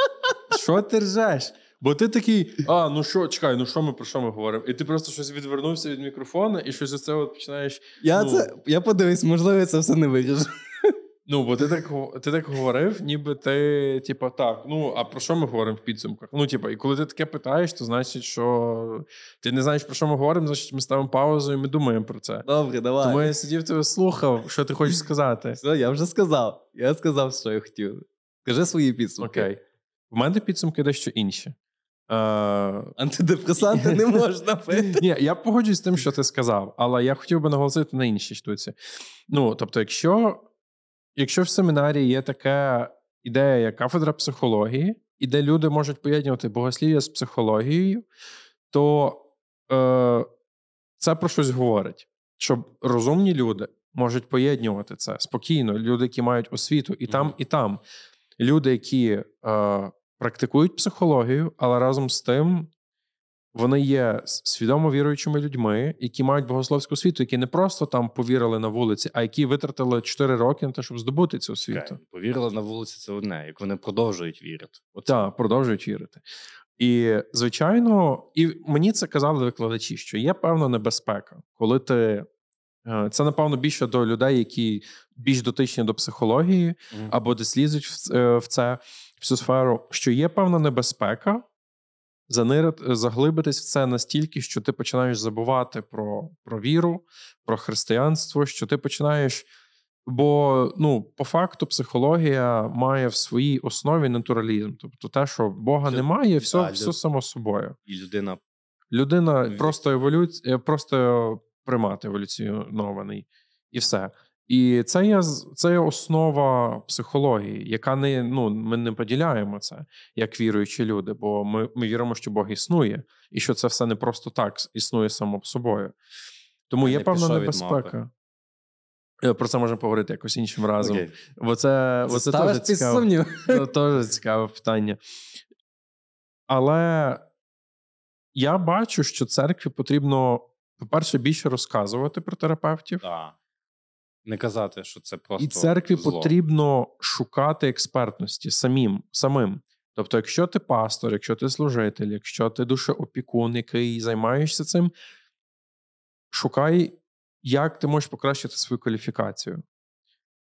Що ти ржеш? Бо ти такий, а, ну що, чекай, ну що ми про що ми говоримо? І ти просто щось відвернувся від мікрофона, і щось оце от починаєш. Я, Ну. це, я подивись, можливо, я це все не виріжу. Ну, бо ти так, ти так говорив, ніби ти, типу, так, ну, а про що ми говоримо в підсумках? Ну, типу, і коли ти таке питаєш, то значить, що ти не знаєш, про що ми говоримо, значить, ми ставимо паузу і ми думаємо про це. Добре, давай. Тому я сидів тебе слухав, що ти хочеш сказати. Все, я вже сказав. Я сказав, що я хотів. Скажи свої підсумки. Окей. В мене підсумки дещо інші. Е, Антидепресанти не можна пити. Ні, я погоджуюсь з тим, що ти сказав, але я хотів би наголосити на іншій штуці. Ну, тобто, якщо, якщо в семінарі є така ідея, як кафедра психології, і де люди можуть поєднувати богослів'я з психологією, то е, це про щось говорить. Щоб розумні люди можуть поєднувати це спокійно, люди, які мають освіту, і там, і там. Люди, які е, практикують психологію, але разом з тим вони є свідомо віруючими людьми, які мають богословську освіту, які не просто там повірили на вулиці, а які витратили 4 роки на те, щоб здобути цю освіту. Okay. Повірили на вулиці, це одне, як вони продовжують вірити. Так, продовжують вірити. І, звичайно, і мені це казали викладачі, що є певна небезпека, коли ти. Е, це, напевно, більше до людей, які більш дотичні до психології, mm. або десь лізуть в це в цю сферу, що є певна небезпека занирити, заглибитись в це настільки, що ти починаєш забувати про, про віру, про християнство, що ти починаєш. Бо ну, по факту психологія має в своїй основі натуралізм. Тобто те, що Бога Це, немає, все да, все люд... само собою. І людина Людина просто еволюція, просто примат еволюціонований, і все. І це є це є основа психології, яка не ну ми не поділяємо це як віруючі люди, бо ми ми віримо, що Бог існує, і що це все не просто так існує само собою. Тому є певна небезпека. Е, про це можемо поговорити якось іншим разом. Okay. Бо це, бо це теж цікаве, теж цікаве питання. Але я бачу, що церкві потрібно, по-перше, більше розказувати про терапевтів. Да. Не казати, що це просто. І церкві зло. потрібно шукати експертності самим. самим. Тобто, якщо ти пастор, якщо ти служитель, якщо ти душеопікун, який займаєшся цим, шукай, як ти можеш покращити свою кваліфікацію.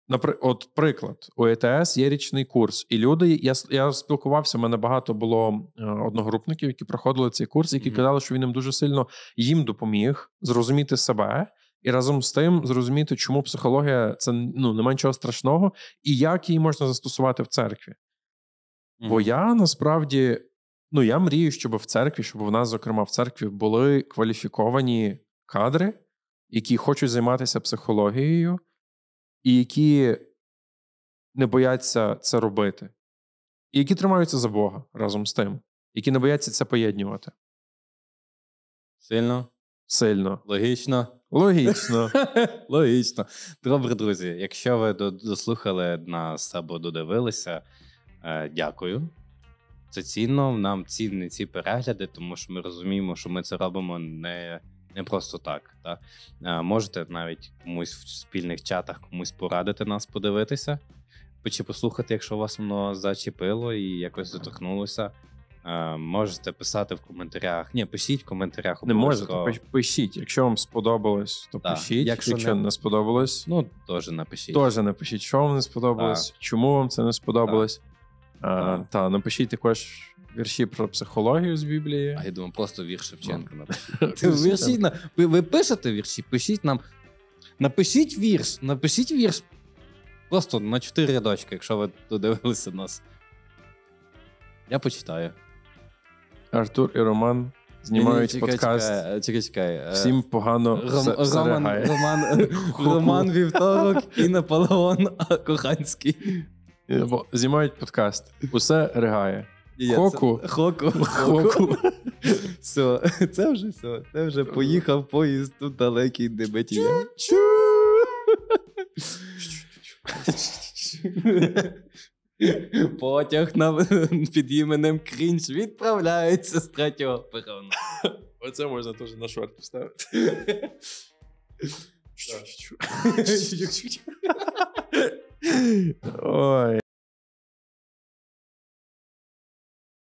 Наприклад, от приклад, у ЕТС є річний курс, і люди, я я спілкувався, у мене багато було е, одногрупників, які проходили цей курс, які mm-hmm. казали, що він їм дуже сильно їм допоміг зрозуміти себе і разом з тим зрозуміти, чому психологія це ну немає нічого страшного, і як її можна застосувати в церкві. Mm-hmm. Бо я насправді ну я мрію, щоб в церкві, щоб в нас, зокрема, в церкві були кваліфіковані кадри, які хочуть займатися психологією, і які не бояться це робити, і які тримаються за Бога разом з тим, які не бояться це поєднувати. Сильно? Сильно. Логічно. Логічно. Логічно. Добре, друзі. Якщо ви дослухали нас або додивилися, е, дякую. Це цінно. Нам цінні ці перегляди, тому що ми розуміємо, що ми це робимо не не просто так. Та? Е, можете навіть комусь в спільних чатах комусь порадити нас подивитися, чи послухати, якщо вас воно зачепило і якось доторкнулося. Е, можете писати в коментарях. Ні, пишіть в коментарях. Не можете, пишіть. Якщо вам сподобалось, то так. пишіть. Якщо, Якщо не... не сподобалось, ну теж напишіть. Теж напишіть, що вам не сподобалось, так. чому вам це не сподобалось. Так. Е, та напишіть також вірші про психологію з Біблії. А я думаю, просто вірш Шевченка напишіть. Ви пишете вірші, пишіть нам. Напишіть вірш, напишіть вірш. Просто на чотири рядочки, якщо ви додивилися нас. Я почитаю. Артур і Роман знімають чекай, подкаст. Чекай, чекай, чекай. Е, Всім погано. Ром, Роман Роман, Роман Вівторок і Наполеон Коханський. Знімають подкаст. Усе ригає. Хоку. Хоку. Хоку. Все, це вже все. Це вже поїхав поїзд тут далекий дебеті. Потяг на, під іменем Крінж відправляється з третього перона. Оце можна теж на шорт поставити. Ой,